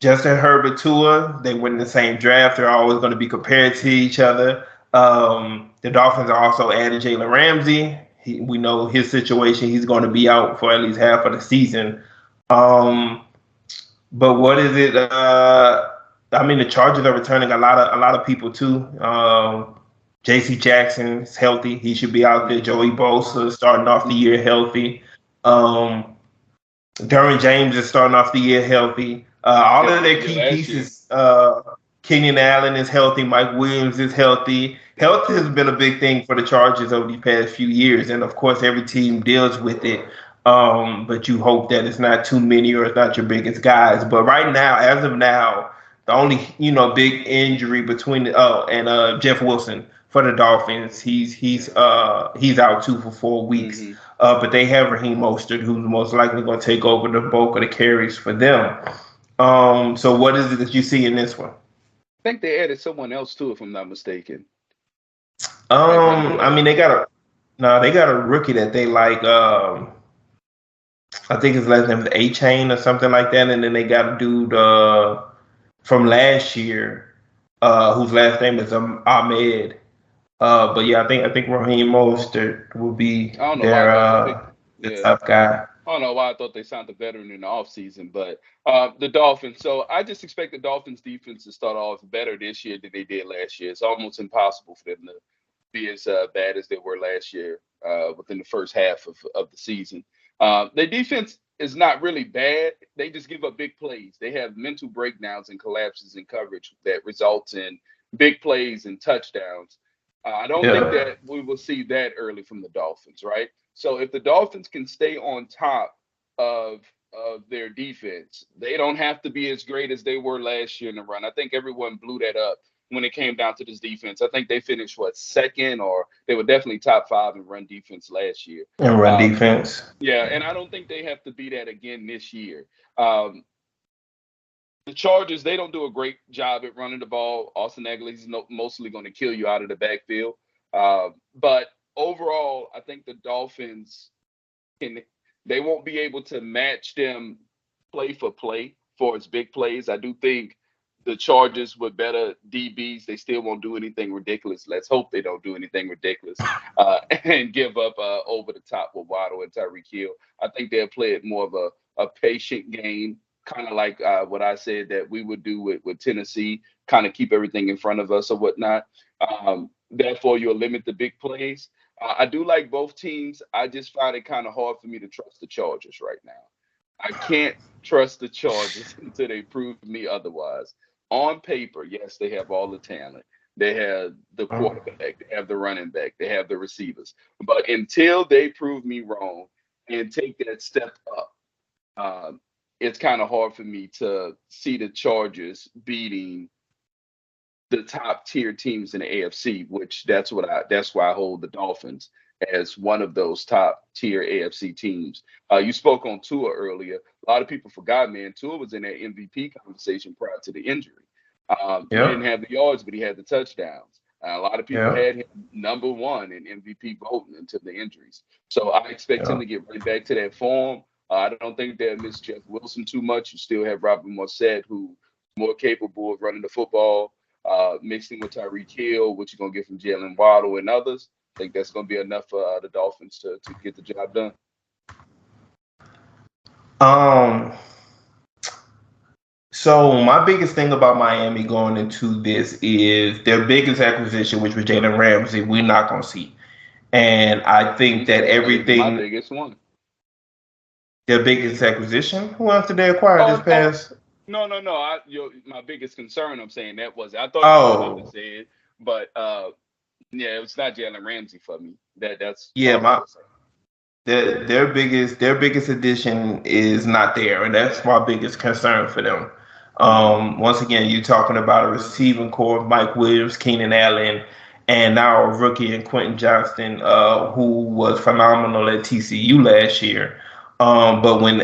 Justin Herbert, Tua, they went in the same draft. They're always going to be compared to each other. Um, the Dolphins are also added Jalen Ramsey. He, we know his situation; he's going to be out for at least half of the season. Um, but what is it? Uh, I mean, the Chargers are returning a lot of a lot of people too. Um, J.C. Jackson is healthy; he should be out there. Joey Bosa is starting off the year healthy. Um, Derwin James is starting off the year healthy. Uh, all of their key pieces. Uh, Keenan Allen is healthy. Mike Williams is healthy. Health has been a big thing for the Chargers over the past few years, and of course, every team deals with it. Um, but you hope that it's not too many or it's not your biggest guys. But right now, as of now, the only you know big injury between oh and uh, Jeff Wilson for the Dolphins, he's he's uh he's out two for four weeks. Mhm. Uh, but they have Raheem Mostert, who's most likely going to take over the bulk of the carries for them. Um, so what is it that you see in this one? I think they added someone else too, if I'm not mistaken. Um, I mean, they got a no, they got a rookie that they like. Um, I think his last name is Achane or something like that, and then they got a dude uh, from last year uh, whose last name is um, Ahmed. Uh, but yeah, I think I think Raheem Mostert will be I don't know their uh, the yeah. tough guy. I don't know why I thought they signed a veteran in the offseason, but uh, the Dolphins. So I just expect the Dolphins defense to start off better this year than they did last year. It's almost impossible for them to be as uh, bad as they were last year uh, within the first half of, of the season. Uh, their defense is not really bad. They just give up big plays. They have mental breakdowns and collapses in coverage that results in big plays and touchdowns. Uh, I don't think that we will see that early from the Dolphins, right? So if the Dolphins can stay on top of of their defense, they don't have to be as great as they were last year in the run. I think everyone blew that up when it came down to this defense. I think they finished what second, or they were definitely top five in run defense last year. And run Um, defense. Yeah, and I don't think they have to be that again this year. Um, the Chargers, they don't do a great job at running the ball. Austin Ekeler, he's no, mostly going to kill you out of the backfield. Uh, but overall, I think the Dolphins can. They won't be able to match them play for play for its big plays. I do think the Chargers with better DBs, they still won't do anything ridiculous. Let's hope they don't do anything ridiculous uh, [LAUGHS] and give up uh, over the top with Waddle and Tyreek Hill. I think they'll play it more of a, a patient game, kind of like uh, what I said that we would do with, with Tennessee, kind of keep everything in front of us or whatnot. Um, therefore, you'll limit the big plays. I do like both teams. I just find it kind of hard for me to trust the Chargers right now. I can't trust the Chargers [LAUGHS] until they prove me otherwise. On paper, yes, they have all the talent. They have the Oh. quarterback, they have the running back, they have the receivers. But until they prove me wrong and take that step up, um, it's kind of hard for me to see the Chargers beating the top tier teams in the AFC, which that's what I that's why I hold the Dolphins as one of those top tier AFC teams. Uh, you spoke on Tua earlier. A lot of people forgot, man. Tua was in that MVP conversation prior to the injury. Um, Yeah. He didn't have the yards, but he had the touchdowns. Uh, a lot of people yeah. had him number one in MVP voting until the injuries. So I expect yeah. him to get right back to that form. Uh, I don't think they'll miss Jeff Wilson too much. You still have Robert Morset, who's more capable of running the football, uh, mixing with Tyreek Hill, which you're going to get from Jalen Waddle and others. I think that's going to be enough for uh, the Dolphins to, to get the job done. Um, so my biggest thing about Miami going into this is their biggest acquisition, which was Jalen Ramsey. We're not going to see, and I think that everything. My biggest one. Their biggest acquisition. Who else did they acquire oh, this past? No, no, no. I, your, my biggest concern. I'm saying that was. I thought oh. you said, but uh, yeah, it's not Jalen Ramsey for me. That that's yeah. My their their biggest their biggest addition is not there, and that's my biggest concern for them. Um, once again, you're talking about a receiving core of Mike Williams, Keenan Allen, and now a rookie in Quentin Johnston, uh, who was phenomenal at TCU last year. Um, but when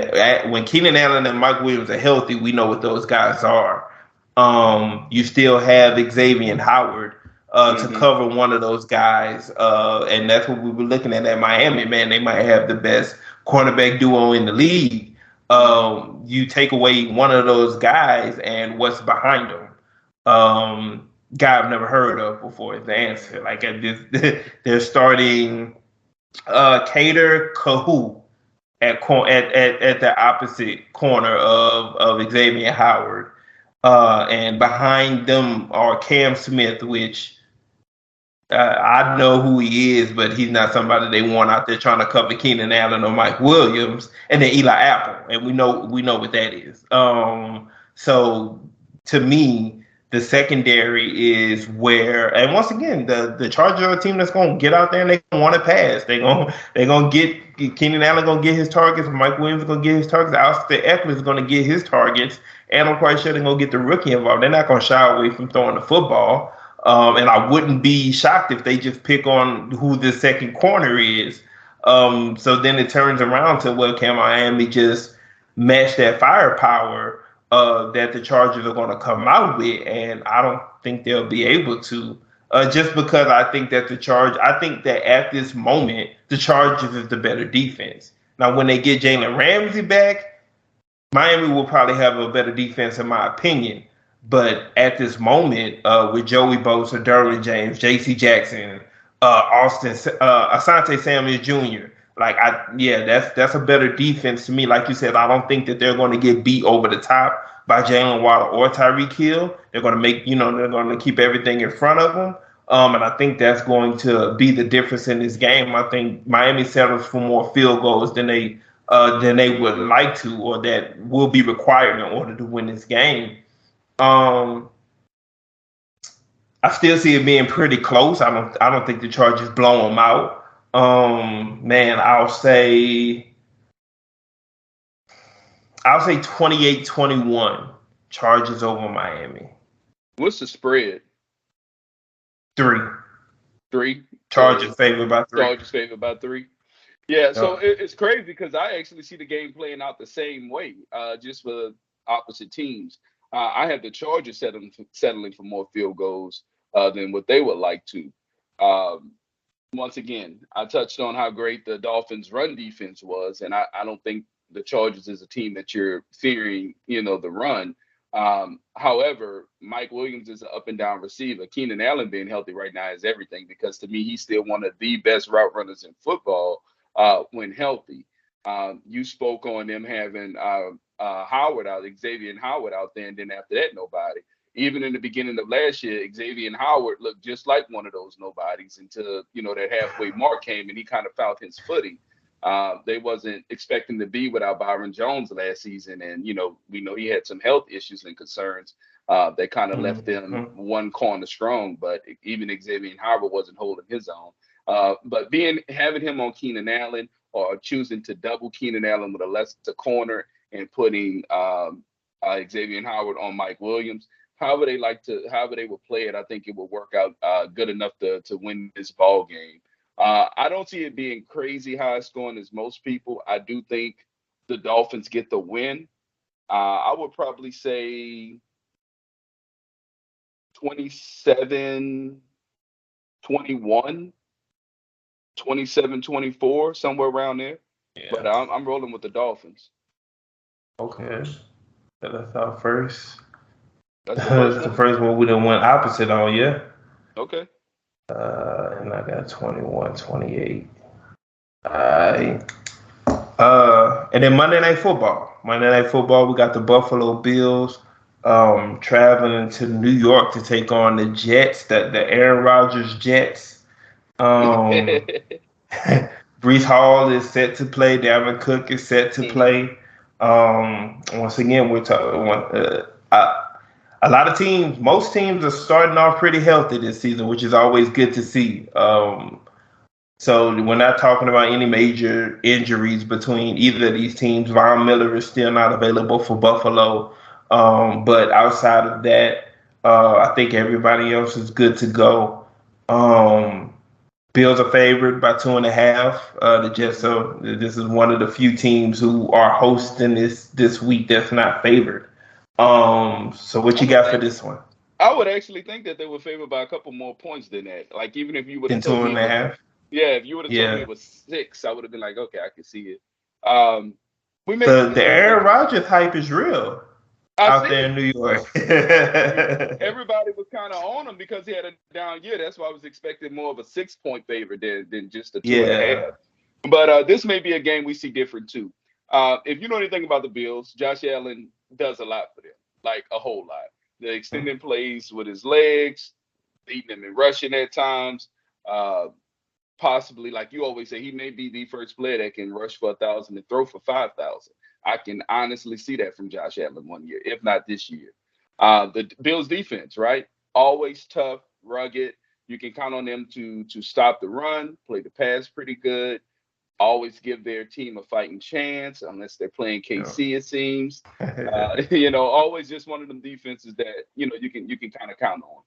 when Keenan Allen and Mike Williams are healthy, we know what those guys are. Um, you still have Xavier Howard uh, mm-hmm. to cover one of those guys, uh, and that's what we were looking at at Miami. Man, they might have the best cornerback duo in the league um, you take away one of those guys and what's behind them. Um, guy I've never heard of before is the answer. Like this, [LAUGHS] they're starting uh, Kader Kohou at, at at at the opposite corner of of Xavier Howard, uh, and behind them are Cam Smith, which uh, I know who he is, but he's not somebody they want out there trying to cover Keenan Allen or Mike Williams, and then Eli Apple, and we know we know what that is. Um, so to me, the secondary is where, and once again, the the Chargers are a team that's going to get out there and they want to pass. They going they going to get Keenan Allen going to get his targets, Mike Williams going to get his targets, Austin Ekeler is going to get his targets, and I'm quite sure they're going to get the rookie involved. They're not going to shy away from throwing the football. Um, and I wouldn't be shocked if they just pick on who the second corner is. Um, so then it turns around to well, can Miami just match that firepower uh, that the Chargers are going to come out with? And I don't think they'll be able to. Uh, just because I think that the charge, I think that at this moment the Chargers is the better defense. Now, when they get Jalen Ramsey back, Miami will probably have a better defense, in my opinion. But at this moment, uh, with Joey Bosa, Derwin James, J.C. Jackson, uh, Austin, uh, Asante Samuel Jr., like I, yeah, that's that's a better defense to me. Like you said, I don't think that they're going to get beat over the top by Jalen Waddle or Tyreek Hill. They're going to make, you know, they're going to keep everything in front of them. Um, and I think that's going to be the difference in this game. I think Miami settles for more field goals than they uh, than they would like to, or that will be required in order to win this game. Um, I still see it being pretty close. I don't. I don't think the Chargers blow them out. Um, man, I'll say. I'll say 28-21 Chargers over Miami. What's the spread? Three. Three. Chargers favored by three. Chargers favored by three. Yeah, so it's crazy because I actually see the game playing out the same way, uh, just for opposite teams. Uh, I have the Chargers settling settling for more field goals uh, than what they would like to. Um, once again, I touched on how great the Dolphins' run defense was, and I, I, don't think the Chargers is a team that you're fearing, you know, the run. Um, however, Mike Williams is an up and down receiver. Keenan Allen being healthy right now is everything because to me, he's still one of the best route runners in football uh, when healthy. Um, you spoke on them having uh, uh, Howard out, Xavien Howard out there, and then after that, nobody. Even in the beginning of last year, Xavien Howard looked just like one of those nobodies until you know that halfway mark came and he kind of found his footing. Uh, they wasn't expecting to be without Byron Jones last season, and you know we know he had some health issues and concerns. Uh, they kind of mm-hmm. left them mm-hmm. one corner strong, but even Xavien Howard wasn't holding his own. Uh, but being having him on Keenan Allen or choosing to double Keenan Allen with a lesser corner and putting um, uh, Xavier Howard on Mike Williams. However they like to, however they will play it, I think it will work out uh, good enough to to win this ball game. Uh, I don't see it being crazy high scoring as most people. I do think the Dolphins get the win. Uh, I would probably say 27 21, 27, 24, somewhere around there. Yeah. But I'm, I'm rolling with the Dolphins. Okay. That's our first. That's [LAUGHS] the first, the first one we didn't went opposite on, yeah? Okay. Uh, and I got 21, 28. I uh, and then Monday Night Football. Monday Night Football, we got the Buffalo Bills um, traveling to New York to take on the Jets, the, the Aaron Rodgers Jets. Um, [LAUGHS] [LAUGHS] Breece Hall is set to play. Dalvin Cook is set to play. Um, once again, we're talking. Uh, a lot of teams, most teams are starting off pretty healthy this season, which is always good to see. Um, so we're not talking about any major injuries between either of these teams. Von Miller is still not available for Buffalo. Um, but outside of that, uh, I think everybody else is good to go. Um, Bills are favored by two and a half. Uh, the Jets so This is one of the few teams who are hosting this this week that's not favored. Um, so what you got for this one? I would actually think that they were favored by a couple more points than that. Like even if you would have two and a half. Yeah, if you would have yeah. told me it was six, I would have been like, okay, I can see it. Um, we the the Aaron Rodgers hype is real I out there in New York. [LAUGHS] Everybody was kind of on him because he had a down year. That's why I was expecting more of a six point favorite than than just a two yeah. and a half. But uh, this may be a game we see different too. Uh, if you know anything about the Bills, Josh Allen does a lot for them, like a whole lot. The extending plays with his legs, beating them and rushing at times. Uh, possibly, like you always say, he may be the first player that can rush for a thousand and throw for five thousand. I can honestly see that from Josh Allen one year, if not this year. Uh, the Bills defense, right? Always tough, rugged. You can count on them to to stop the run, play the pass pretty good. Always give their team a fighting chance, unless they're playing KC. Yeah. It seems, [LAUGHS] uh, [LAUGHS] you know, always just one of them defenses that you know you can you can kind of count on.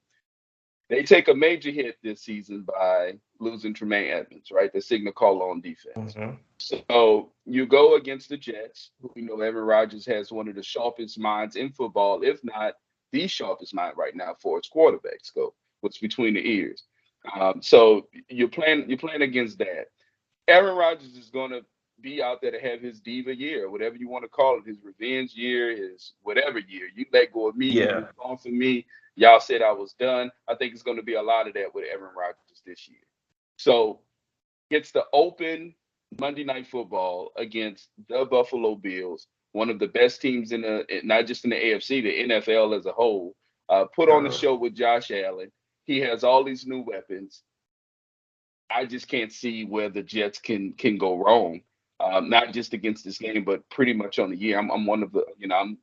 They take a major hit this season by losing Tremaine Edmunds, right? The signal call on defense. Mm-hmm. So you go against the Jets, who we know Aaron Rodgers has one of the sharpest minds in football, if not the sharpest mind right now for its quarterbacks go. What's between the ears? Um, so you're playing you're playing against that. Aaron Rodgers is going to be out there to have his diva year, whatever you want to call it, his revenge year, his whatever year. You let go of me, yeah. you for me. Y'all said I was done. I think it's going to be a lot of that with Aaron Rodgers this year. So gets the open Monday Night Football against the Buffalo Bills, one of the best teams in the not just in the AFC, the NFL as a whole. Uh, put on the uh-huh. show with Josh Allen. He has all these new weapons. I just can't see where the Jets can can go wrong. Um, not just against this game, but pretty much on the year. I'm, I'm one of the, you know, I'm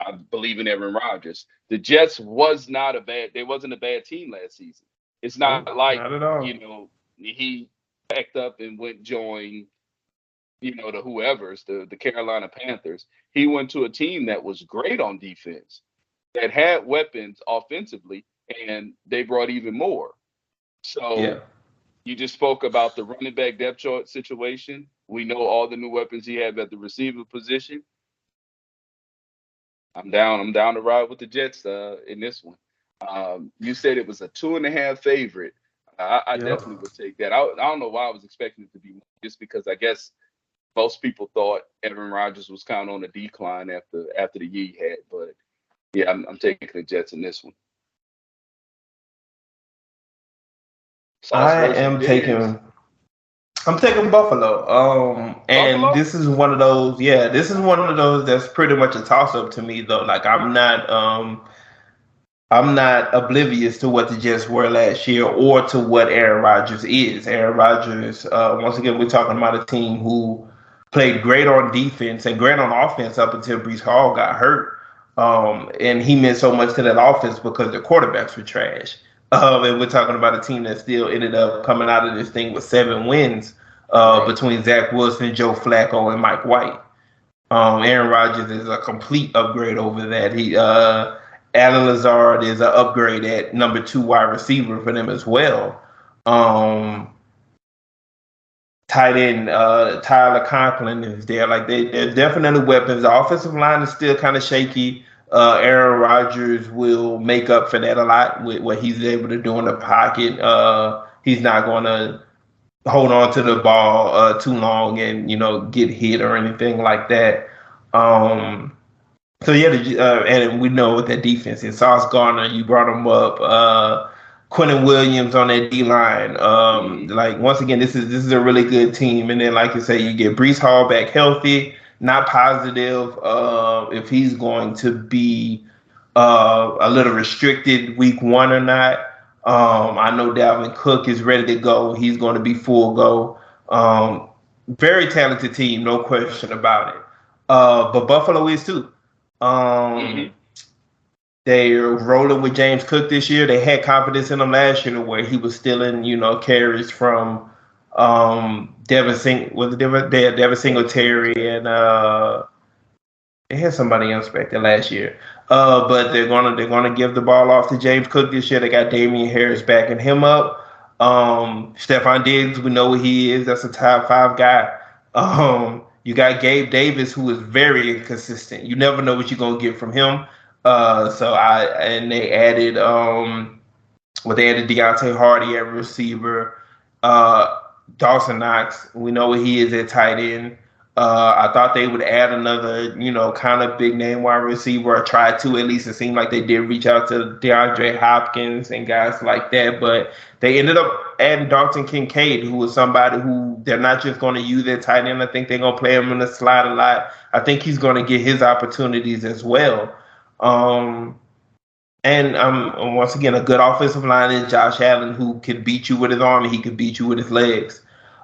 I believe in Aaron Rodgers. The Jets was not a bad. They wasn't a bad team last season. It's not no, like not you know he packed up and went join you know the whoever's the the Carolina Panthers. He went to a team that was great on defense, that had weapons offensively, and they brought even more. So yeah. you just spoke about the running back depth chart situation. We know all the new weapons he had at the receiver position. I'm down. I'm down to ride with the Jets uh, in this one. Um, you said it was a two and a half favorite. I, I yep. definitely would take that. I, I, don't know why I was expecting it to be just because I guess most people thought Aaron Rodgers was kind of on a decline after after the year he had. But yeah, I'm, I'm taking the Jets in this one. Sauce I am taking. I'm taking Buffalo. Um, and Buffalo? this is one of those. Yeah, this is one of those that's pretty much a toss up to me though. Like I'm not. Um, I'm not oblivious to what the Jets were last year or to what Aaron Rodgers is. Aaron Rodgers. Uh, once again, we're talking about a team who played great on defense and great on offense up until Breece Hall got hurt. Um, and he meant so much to that offense because the quarterbacks were trash. Um, and we're talking about a team that still ended up coming out of this thing with seven wins uh, right. between Zach Wilson, Joe Flacco, and Mike White. Um, Aaron Rodgers is a complete upgrade over that. He uh, Allen Lazard is an upgrade at number two wide receiver for them as well. Um, tight end uh, Tyler Conklin is there. Like they, they're definitely weapons. The offensive line is still kind of shaky. Uh, Aaron Rodgers will make up for that a lot with what he's able to do in the pocket. Uh, He's not going to hold on to the ball uh, too long and you know get hit or anything like that. Um, so yeah, uh, and we know what that defense is. Sauce Gardner, you brought him up. Uh, Quinnen Williams on that D line. Um, like once again, this is this is a really good team. And then, like you say, you get Breece Hall back healthy. Not positive uh, if he's going to be uh, a little restricted week one or not. Um, I know Dalvin Cook is ready to go. He's going to be full go. Um, very talented team, no question about it. Uh, but Buffalo is too. Um, mm-hmm. They're rolling with James Cook this year. They had confidence in him last year where he was stealing, you know, carries from um, Devin Sing was Devin, Devin Singletary and uh, they had somebody there last year. Uh, but they're gonna they're gonna give the ball off to James Cook this year. They got Damien Harris backing him up. Um, Stefon Diggs, we know he is. That's a top five guy. Um, you got Gabe Davis, who is very inconsistent. You never know what you're gonna get from him. Uh, so I and they added um, well they added Deonte Harty at receiver. Uh, Dawson Knox, we know what he is at tight end. Uh, I thought they would add another, you know, kind of big name wide receiver or try to. At least it seemed like they did reach out to DeAndre Hopkins and guys like that. But they ended up adding Dalton Kincaid, who was somebody who they're not just going to use their tight end. I think they're going to play him in the slot a lot. I think he's going to get his opportunities as well. Um, and um, once again, a good offensive line is Josh Allen, who can beat you with his arm and he can beat you with his legs.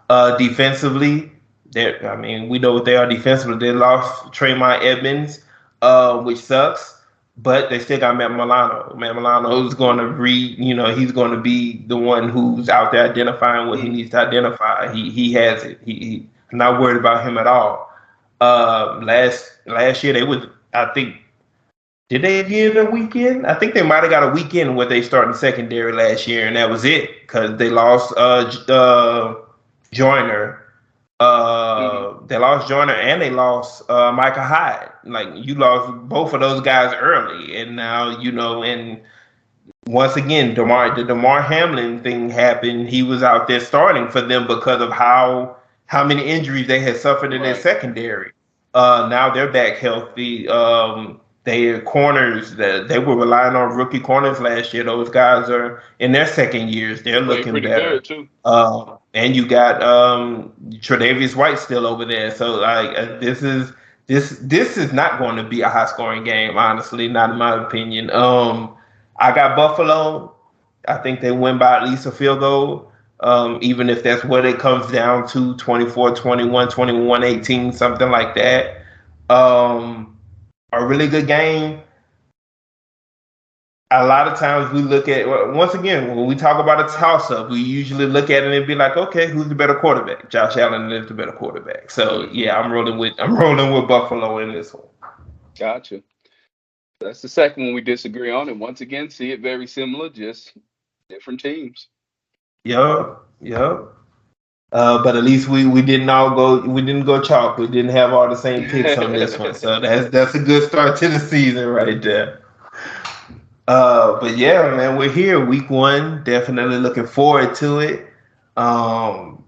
Uh, defensively, I mean, we know what they are defensively. They lost Tremaine Edmunds, uh, which sucks, but they still got Matt Milano. Matt Milano is going to read, you know, he's going to be the one who's out there identifying what he needs to identify. He he has it. He, he not worried about him at all. Uh, last last year they was, I think, did they get a weekend? I think they might have got a weekend where they started secondary last year, and that was it because they lost uh, uh, Joyner uh, mm-hmm. They lost Joyner and they lost uh, Micah Hyde. Like you lost both of those guys early, and now you know. And once again, Damar the Damar Hamlin thing happened. He was out there starting for them because of how how many injuries they had suffered in right. their secondary. Uh, now they're back healthy. Um, they corners that they were relying on rookie corners last year. Those guys are in their second years. They're looking better. Too. Uh, and you got um, Tre'Davious White still over there. So like uh, this is this this is not going to be a high scoring game. Honestly, not in my opinion. Um, I got Buffalo. I think they win by at least a field goal. Um, even if that's what it comes down to 24 21 21 18 something like that um, a really good game, a lot of times we look at once again when we talk about a toss up, we usually look at it and be like, okay, who's the better quarterback? Josh Allen is the better quarterback. So yeah, I'm rolling with I'm rolling with Buffalo in this one. Gotcha. That's the second one we disagree on, and once again, see it very similar, just different teams. Yep, yep. Uh, but at least we, we didn't all go we didn't go chalk. We didn't have all the same picks on this one. So [LAUGHS] that's that's a good start to the season right there. Uh, but yeah, man, we're here week one. Definitely looking forward to it. Um,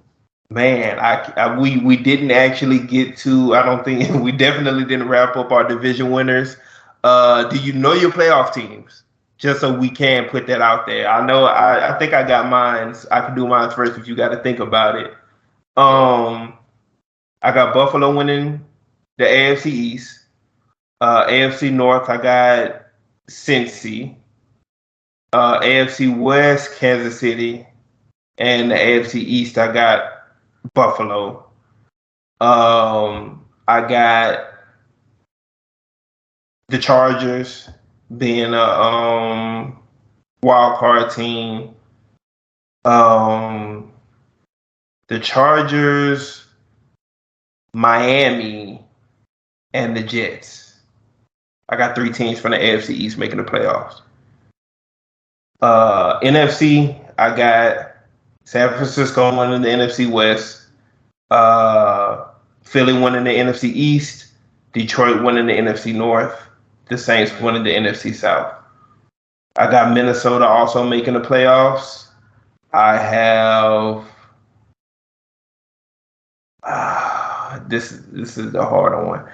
man, I, I we we didn't actually get to. I don't think [LAUGHS] we definitely didn't wrap up our division winners. Uh, do you know your playoff teams? Just so we can put that out there. I know. I, I think I got mine. I can do mine first if you got to think about it. Um, I got Buffalo winning the AFC East. Uh, AFC North, I got Cincy. Uh, AFC West, Kansas City, and the AFC East, I got Buffalo. Um, I got the Chargers being a um, wild card team. Um, the Chargers, Miami, and the Jets. I got three teams from the AFC East making the playoffs. Uh, NFC, I got San Francisco winning the NFC West, uh, Philly winning in the NFC East, Detroit winning in the NFC North, the Saints winning the NFC South. I got Minnesota also making the playoffs. I have. Uh, this this is the harder one.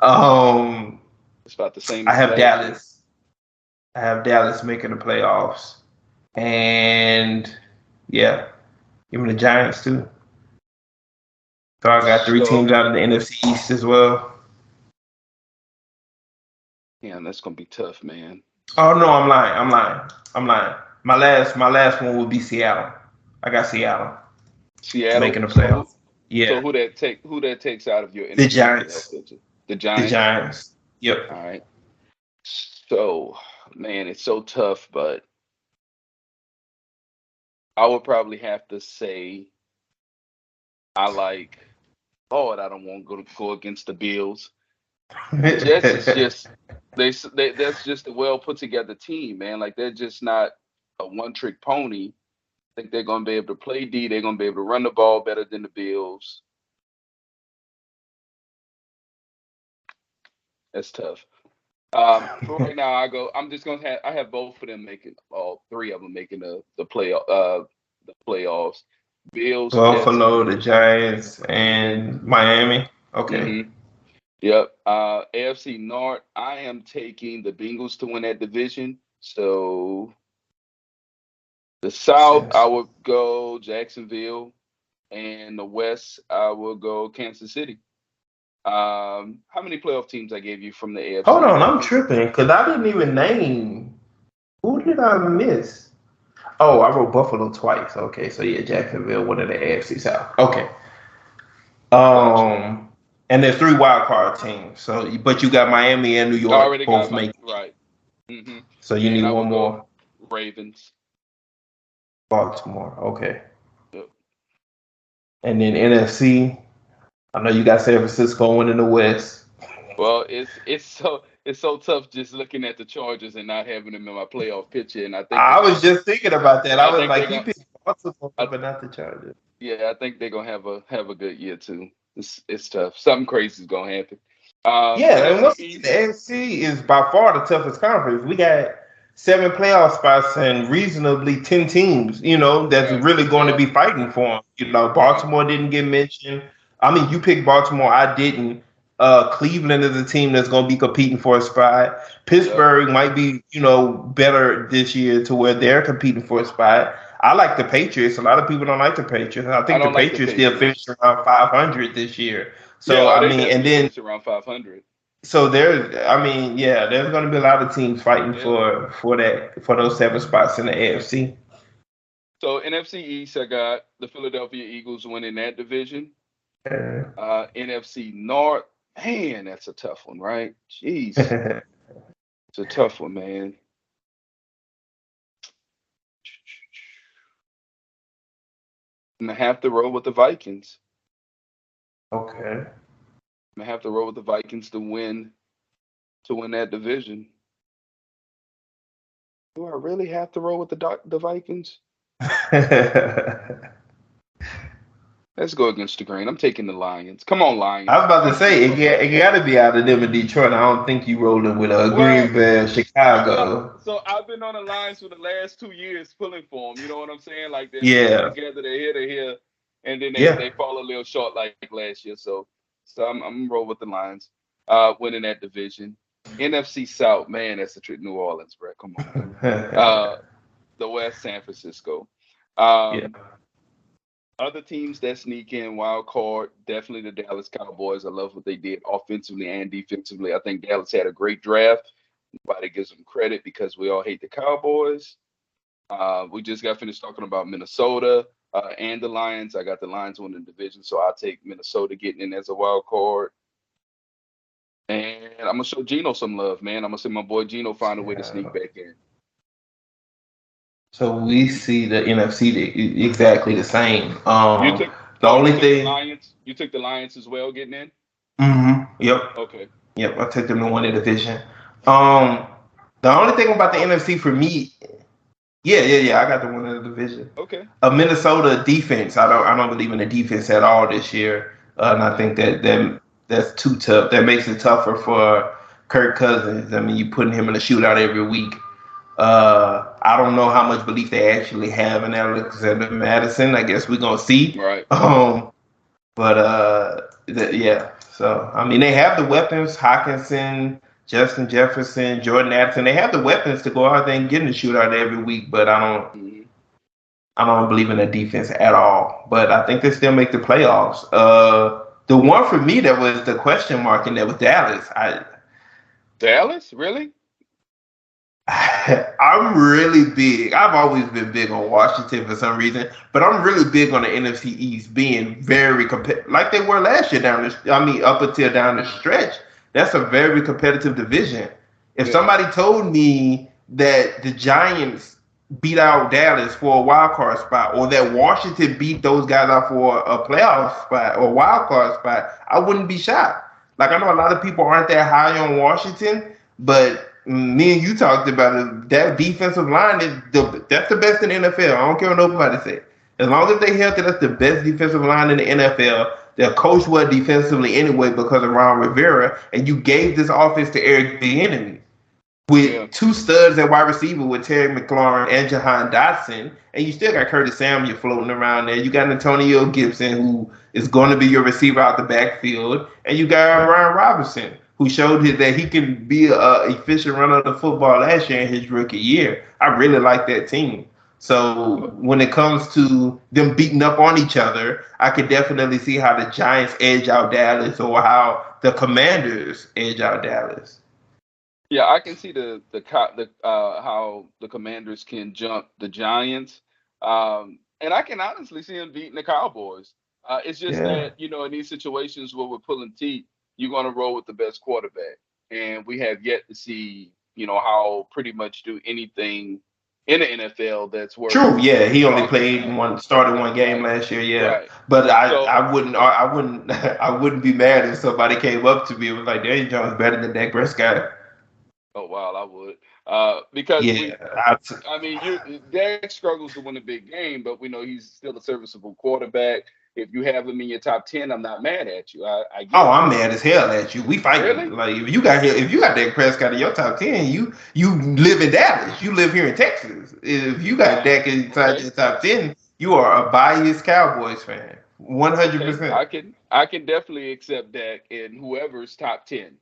Um, It's about the same. I have year. Dallas. I have Dallas making the playoffs, and yeah, give me the Giants too. So I got three So- teams out of the NFC East as well. Yeah, that's gonna be tough, man. Oh no, I'm lying. I'm lying. I'm lying. My last my last one would be Seattle. I got Seattle Seattle making the so- playoffs. So, Yeah, who that take? Who that takes out of your The Giants. The the Giants. Giants. Yep. All right. So, man, it's so tough, but I would probably have to say I like. Lord, I don't want to go go against the Bills. Jets [LAUGHS] is just they, they that's just a well put together team, man. Like they're just not a one trick pony. I think they're gonna be able to play D. They're gonna be able to run the ball better than the Bills. That's tough. Um, for right now, I go. I'm just gonna have. I have both of them making all three of them making the the play uh the playoffs. Bills, Jets, Buffalo, the Giants, and Miami. Okay. Mhm. Yep. Uh, AFC North. I am taking the Bengals to win that division. So the South, Yes. I would go Jacksonville, and the West, I will go Kansas City. Um, how many playoff teams I gave you from the AFC? Hold on, I'm tripping because I didn't even name. Who did I miss? Oh, I wrote Buffalo twice. Okay, so yeah, Jacksonville, one of the AFC South. Okay. Um, and there's three wild card teams. So, but you got Miami and New York already both make. right. hmm So you And need I one more. Ravens. Baltimore. Okay. Yep. And then NFC. I know you got San Francisco winning in the West. Well, it's it's so it's so tough just looking at the Chargers and not having them in my playoff picture. And I think I was just thinking about that. I, I was like, you got- picked Baltimore, I- but not the Chargers. Yeah, I think they're gonna have a have a good year too. It's it's tough. Something crazy is gonna happen. Um, Yeah, and what's the NFC is by far the toughest conference. We got seven playoff spots and reasonably ten teams. You know that's Yeah. really going to be fighting for them. You know, Baltimore didn't get mentioned. I mean, you picked Baltimore. I didn't. Uh, Cleveland is a team that's going to be competing for a spot. Pittsburgh might be, you know, better this year to where they're competing for a spot. I like the Patriots. A lot of people don't like the Patriots. I think I the like the Patriots still finished around 500 this year. So yeah, I mean, and then around 500. so there's, I mean, yeah, there's going to be a lot of teams fighting Yeah. for for that for those seven spots in the AFC. So NFC East, I got the Philadelphia Eagles winning that division. Uh, Uh, NFC North, man, that's a tough one, right? Jeez, [LAUGHS] it's a tough one, man. I'm gonna have to roll with the Vikings. okay. I'm gonna have to roll with the Vikings to win to win that division. Do I really have to roll with the the Vikings? [LAUGHS] Let's go against the grain. I'm taking the Lions. Come on, Lions. I was about to say it, got- it got to be out of them in Detroit. I don't think you rolling with uh, Green Bay, Chicago. So I've been on the Lions for the last two years pulling for them. You know what I'm saying? Like they're Yeah. together, they're here, they're here, and then they, Yeah. they fall a little short like last year. So so I'm I'm roll with the Lions, uh, winning that division. NFC South, man, that's the trick. New Orleans, bro. Come on. [LAUGHS] Uh, the West, San Francisco. Um, Yeah. Other teams that sneak in wild card, definitely the Dallas Cowboys. I love what they did offensively and defensively. I think Dallas had a great draft. Nobody gives them credit because we all hate the Cowboys. Uh, we just got finished talking about Minnesota uh, and the Lions. I got the Lions winning the division, so I'll take Minnesota getting in as a wild card. And I'm gonna show Geno some love, man. I'm gonna see my boy Geno find a way to sneak back in. So we see the NFC the- exactly the same. Um, You took the only took the thing. Lions. You took the Lions as well, getting in. Mm-hmm. yep. Okay. Yep, I took them to win the division. Um, the only thing about the NFC for me, yeah, yeah, yeah, I got them in the division. Okay. A Minnesota defense, I don't, I don't believe in the defense at all this year, uh, and I think that that that's too tough. That makes it tougher for Kirk Cousins. I mean, you're putting him in a shootout every week. Uh, I don't know how much belief they actually have in Alexander Mattison. I guess we're gonna see. Right. [LAUGHS] Um, but uh, th- yeah. So I mean, they have the weapons: Hockenson, Justin Jefferson, Jordan Addison. They have the weapons to go out there and get in the shootout every week. But I don't. I don't believe in the defense at all. But I think they still make the playoffs. Uh, the one for me that was the question mark in there was Dallas. I Dallas, really? [LAUGHS] I'm really big. I've always been big on Washington for some reason, but I'm really big on the NFC East being very competitive, like they were last year down the. I mean, up until down the stretch. That's a very competitive division. If Yeah. somebody told me that the Giants beat out Dallas for a wild card spot, or that Washington beat those guys out for a playoff spot or wild card spot, I wouldn't be shocked. Like I know a lot of people aren't that high on Washington, but me and you talked about it. That defensive line is the that's the best in the NFL. I don't care what nobody said. As long as they healthy, that's the best defensive line in the NFL. They're coached well defensively anyway because of Ron Rivera, and you gave this offense to Eric Bieniemy with Yeah. two studs at wide receiver with Terry McLaurin and Jahan Dotson, and you still got Curtis Samuel floating around there. You got Antonio Gibson, who is going to be your receiver out the backfield, and you got Brian Robinson, who showed his, that he can be a efficient runner of the football last year in his rookie year. I really like that team. So when it comes to them beating up on each other, I could definitely see how the Giants edge out Dallas or how the Commanders edge out Dallas. Yeah, I can see the the the uh, how the Commanders can jump the Giants, um, and I can honestly see them beating the Cowboys. Uh, it's just Yeah. that you know in these situations where we're pulling teeth, you're going to roll with the best quarterback, and we have yet to see you know how pretty much do anything in the NFL that's worth. True, yeah, he only played one, started one game last year, yeah. Right. But I, So- I wouldn't, I wouldn't, [LAUGHS] I wouldn't be mad if somebody came up to me and was like, "Daniel Jones better than Dak Prescott." Oh wow, I would. Uh, because we, Yeah, I, I mean, you Dak struggles to win a big game, but we know he's still a serviceable quarterback. If you have him in your top ten, I'm not mad at you. I, I oh. I'm mad as hell at you. We fight Really? Like if you got here, if you got Dak Prescott in your top ten, you you live in Dallas. You live here in Texas. If you got Dak inside Okay. your top ten, you are a biased Cowboys fan. one hundred percent. I can I can definitely accept Dak in whoever's top ten.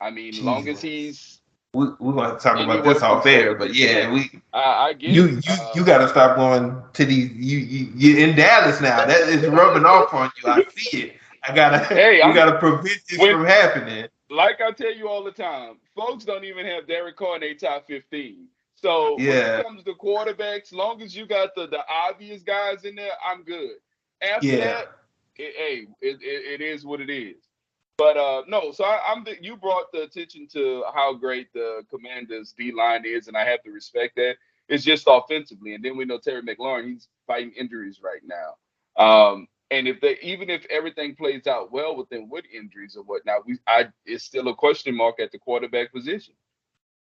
I mean, long as he's We we're gonna talk about this off air, but 70%. yeah, we I, I get you you Uh, you got to stop going to these. You you you're in Dallas now. That is rubbing off on you. I see it. I gotta. [LAUGHS] Hey, you I'm- gotta prevent this when- from happening. like I tell you all the time, folks don't even have Derek Carr in their top fifteen. So when Yeah. it comes to quarterbacks, long as you got the the obvious guys in there, I'm good. After Yeah. that, it, hey, it, it, it is what it is. But uh no, so I, I'm the, you brought the attention to how great the Commanders D line is, and I have to respect that. It's just offensively, and then we know Terry McLaurin, he's fighting injuries right now. Um, and if they even if everything plays out well with them with injuries or whatnot, we I it's still a question mark at the quarterback position.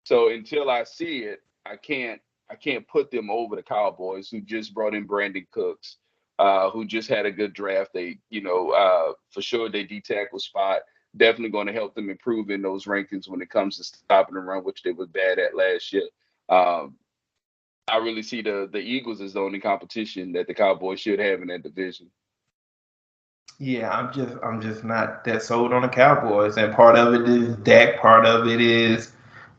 So until I see it, I can't I can't put them over the Cowboys who just brought in Brandin Cooks, uh, who just had a good draft. They, you know, uh, for sure they D tackle spot. Definitely going to help them improve in those rankings when it comes to stopping the run, which they were bad at last year. Um, I really see the the Eagles as the only competition that the Cowboys should have in that division. Yeah, I'm just I'm just not that sold on the Cowboys, and part of it is Dak. Part of it is,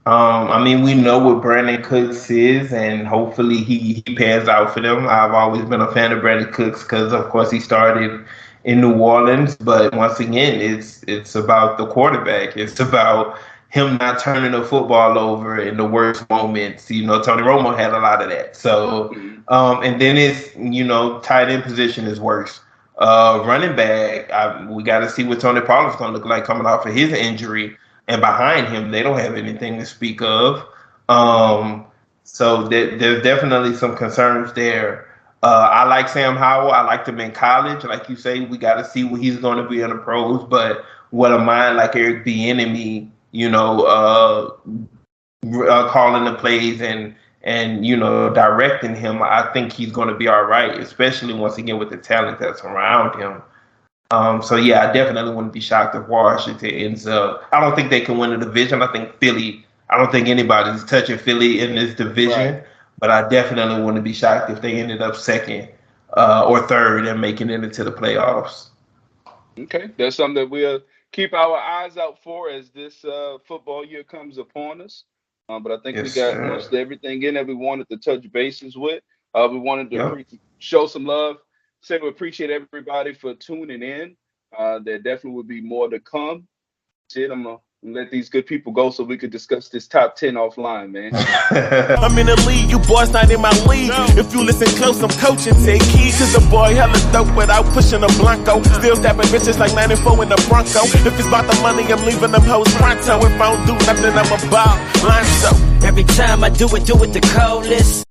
um, I mean, we know what Brandin Cooks is, and hopefully he, he pans out for them. I've always been a fan of Brandin Cooks because, of course, he started in New Orleans, but once again, it's it's about the quarterback. It's about him not turning the football over in the worst moments. You know, Tony Romo had a lot of that. So, um, and then it's you know, tight end position is worse. Uh, running back, I, we got to see what Tony Pollard's going to look like coming off of his injury. And behind him, they don't have anything to speak of. Um, so there, there's definitely some concerns there. Uh, I like Sam Howell. I liked him in college. Like you say, we got to see what he's going to be in the pros. But what a mind like Eric Bieniemy, you know, uh, uh, calling the plays and and you know directing him, I think he's going to be all right, especially once again with the talent that's around him. Um, so yeah, I definitely wouldn't be shocked if Washington ends up. I don't think they can win the division. I think Philly I don't think anybody's touching Philly in this division, right. but I definitely wouldn't be shocked if they ended up second uh, or third and making it into the playoffs. Okay, that's something that we'll keep our eyes out for as this uh, football year comes upon us. Um, but I think yes, we got sir. most everything in that we wanted to touch bases with. Uh, we wanted to yep. show some love. Say we appreciate everybody for tuning in. Uh, there definitely will be more to come. Shit, I'm gonna let these good people go so we could discuss this top 10 offline, man. [LAUGHS] I'm in the league, you boys not in my league. No. If you listen close, I'm coaching. Take keys to the boy, hella dope without pushing a Blanco. Still stabbing bitches like 94 in the Bronco. If it's about the money, I'm leaving them hoes pronto. If I don't do nothing, I'm about line so. Every time I do it, do it the coldest.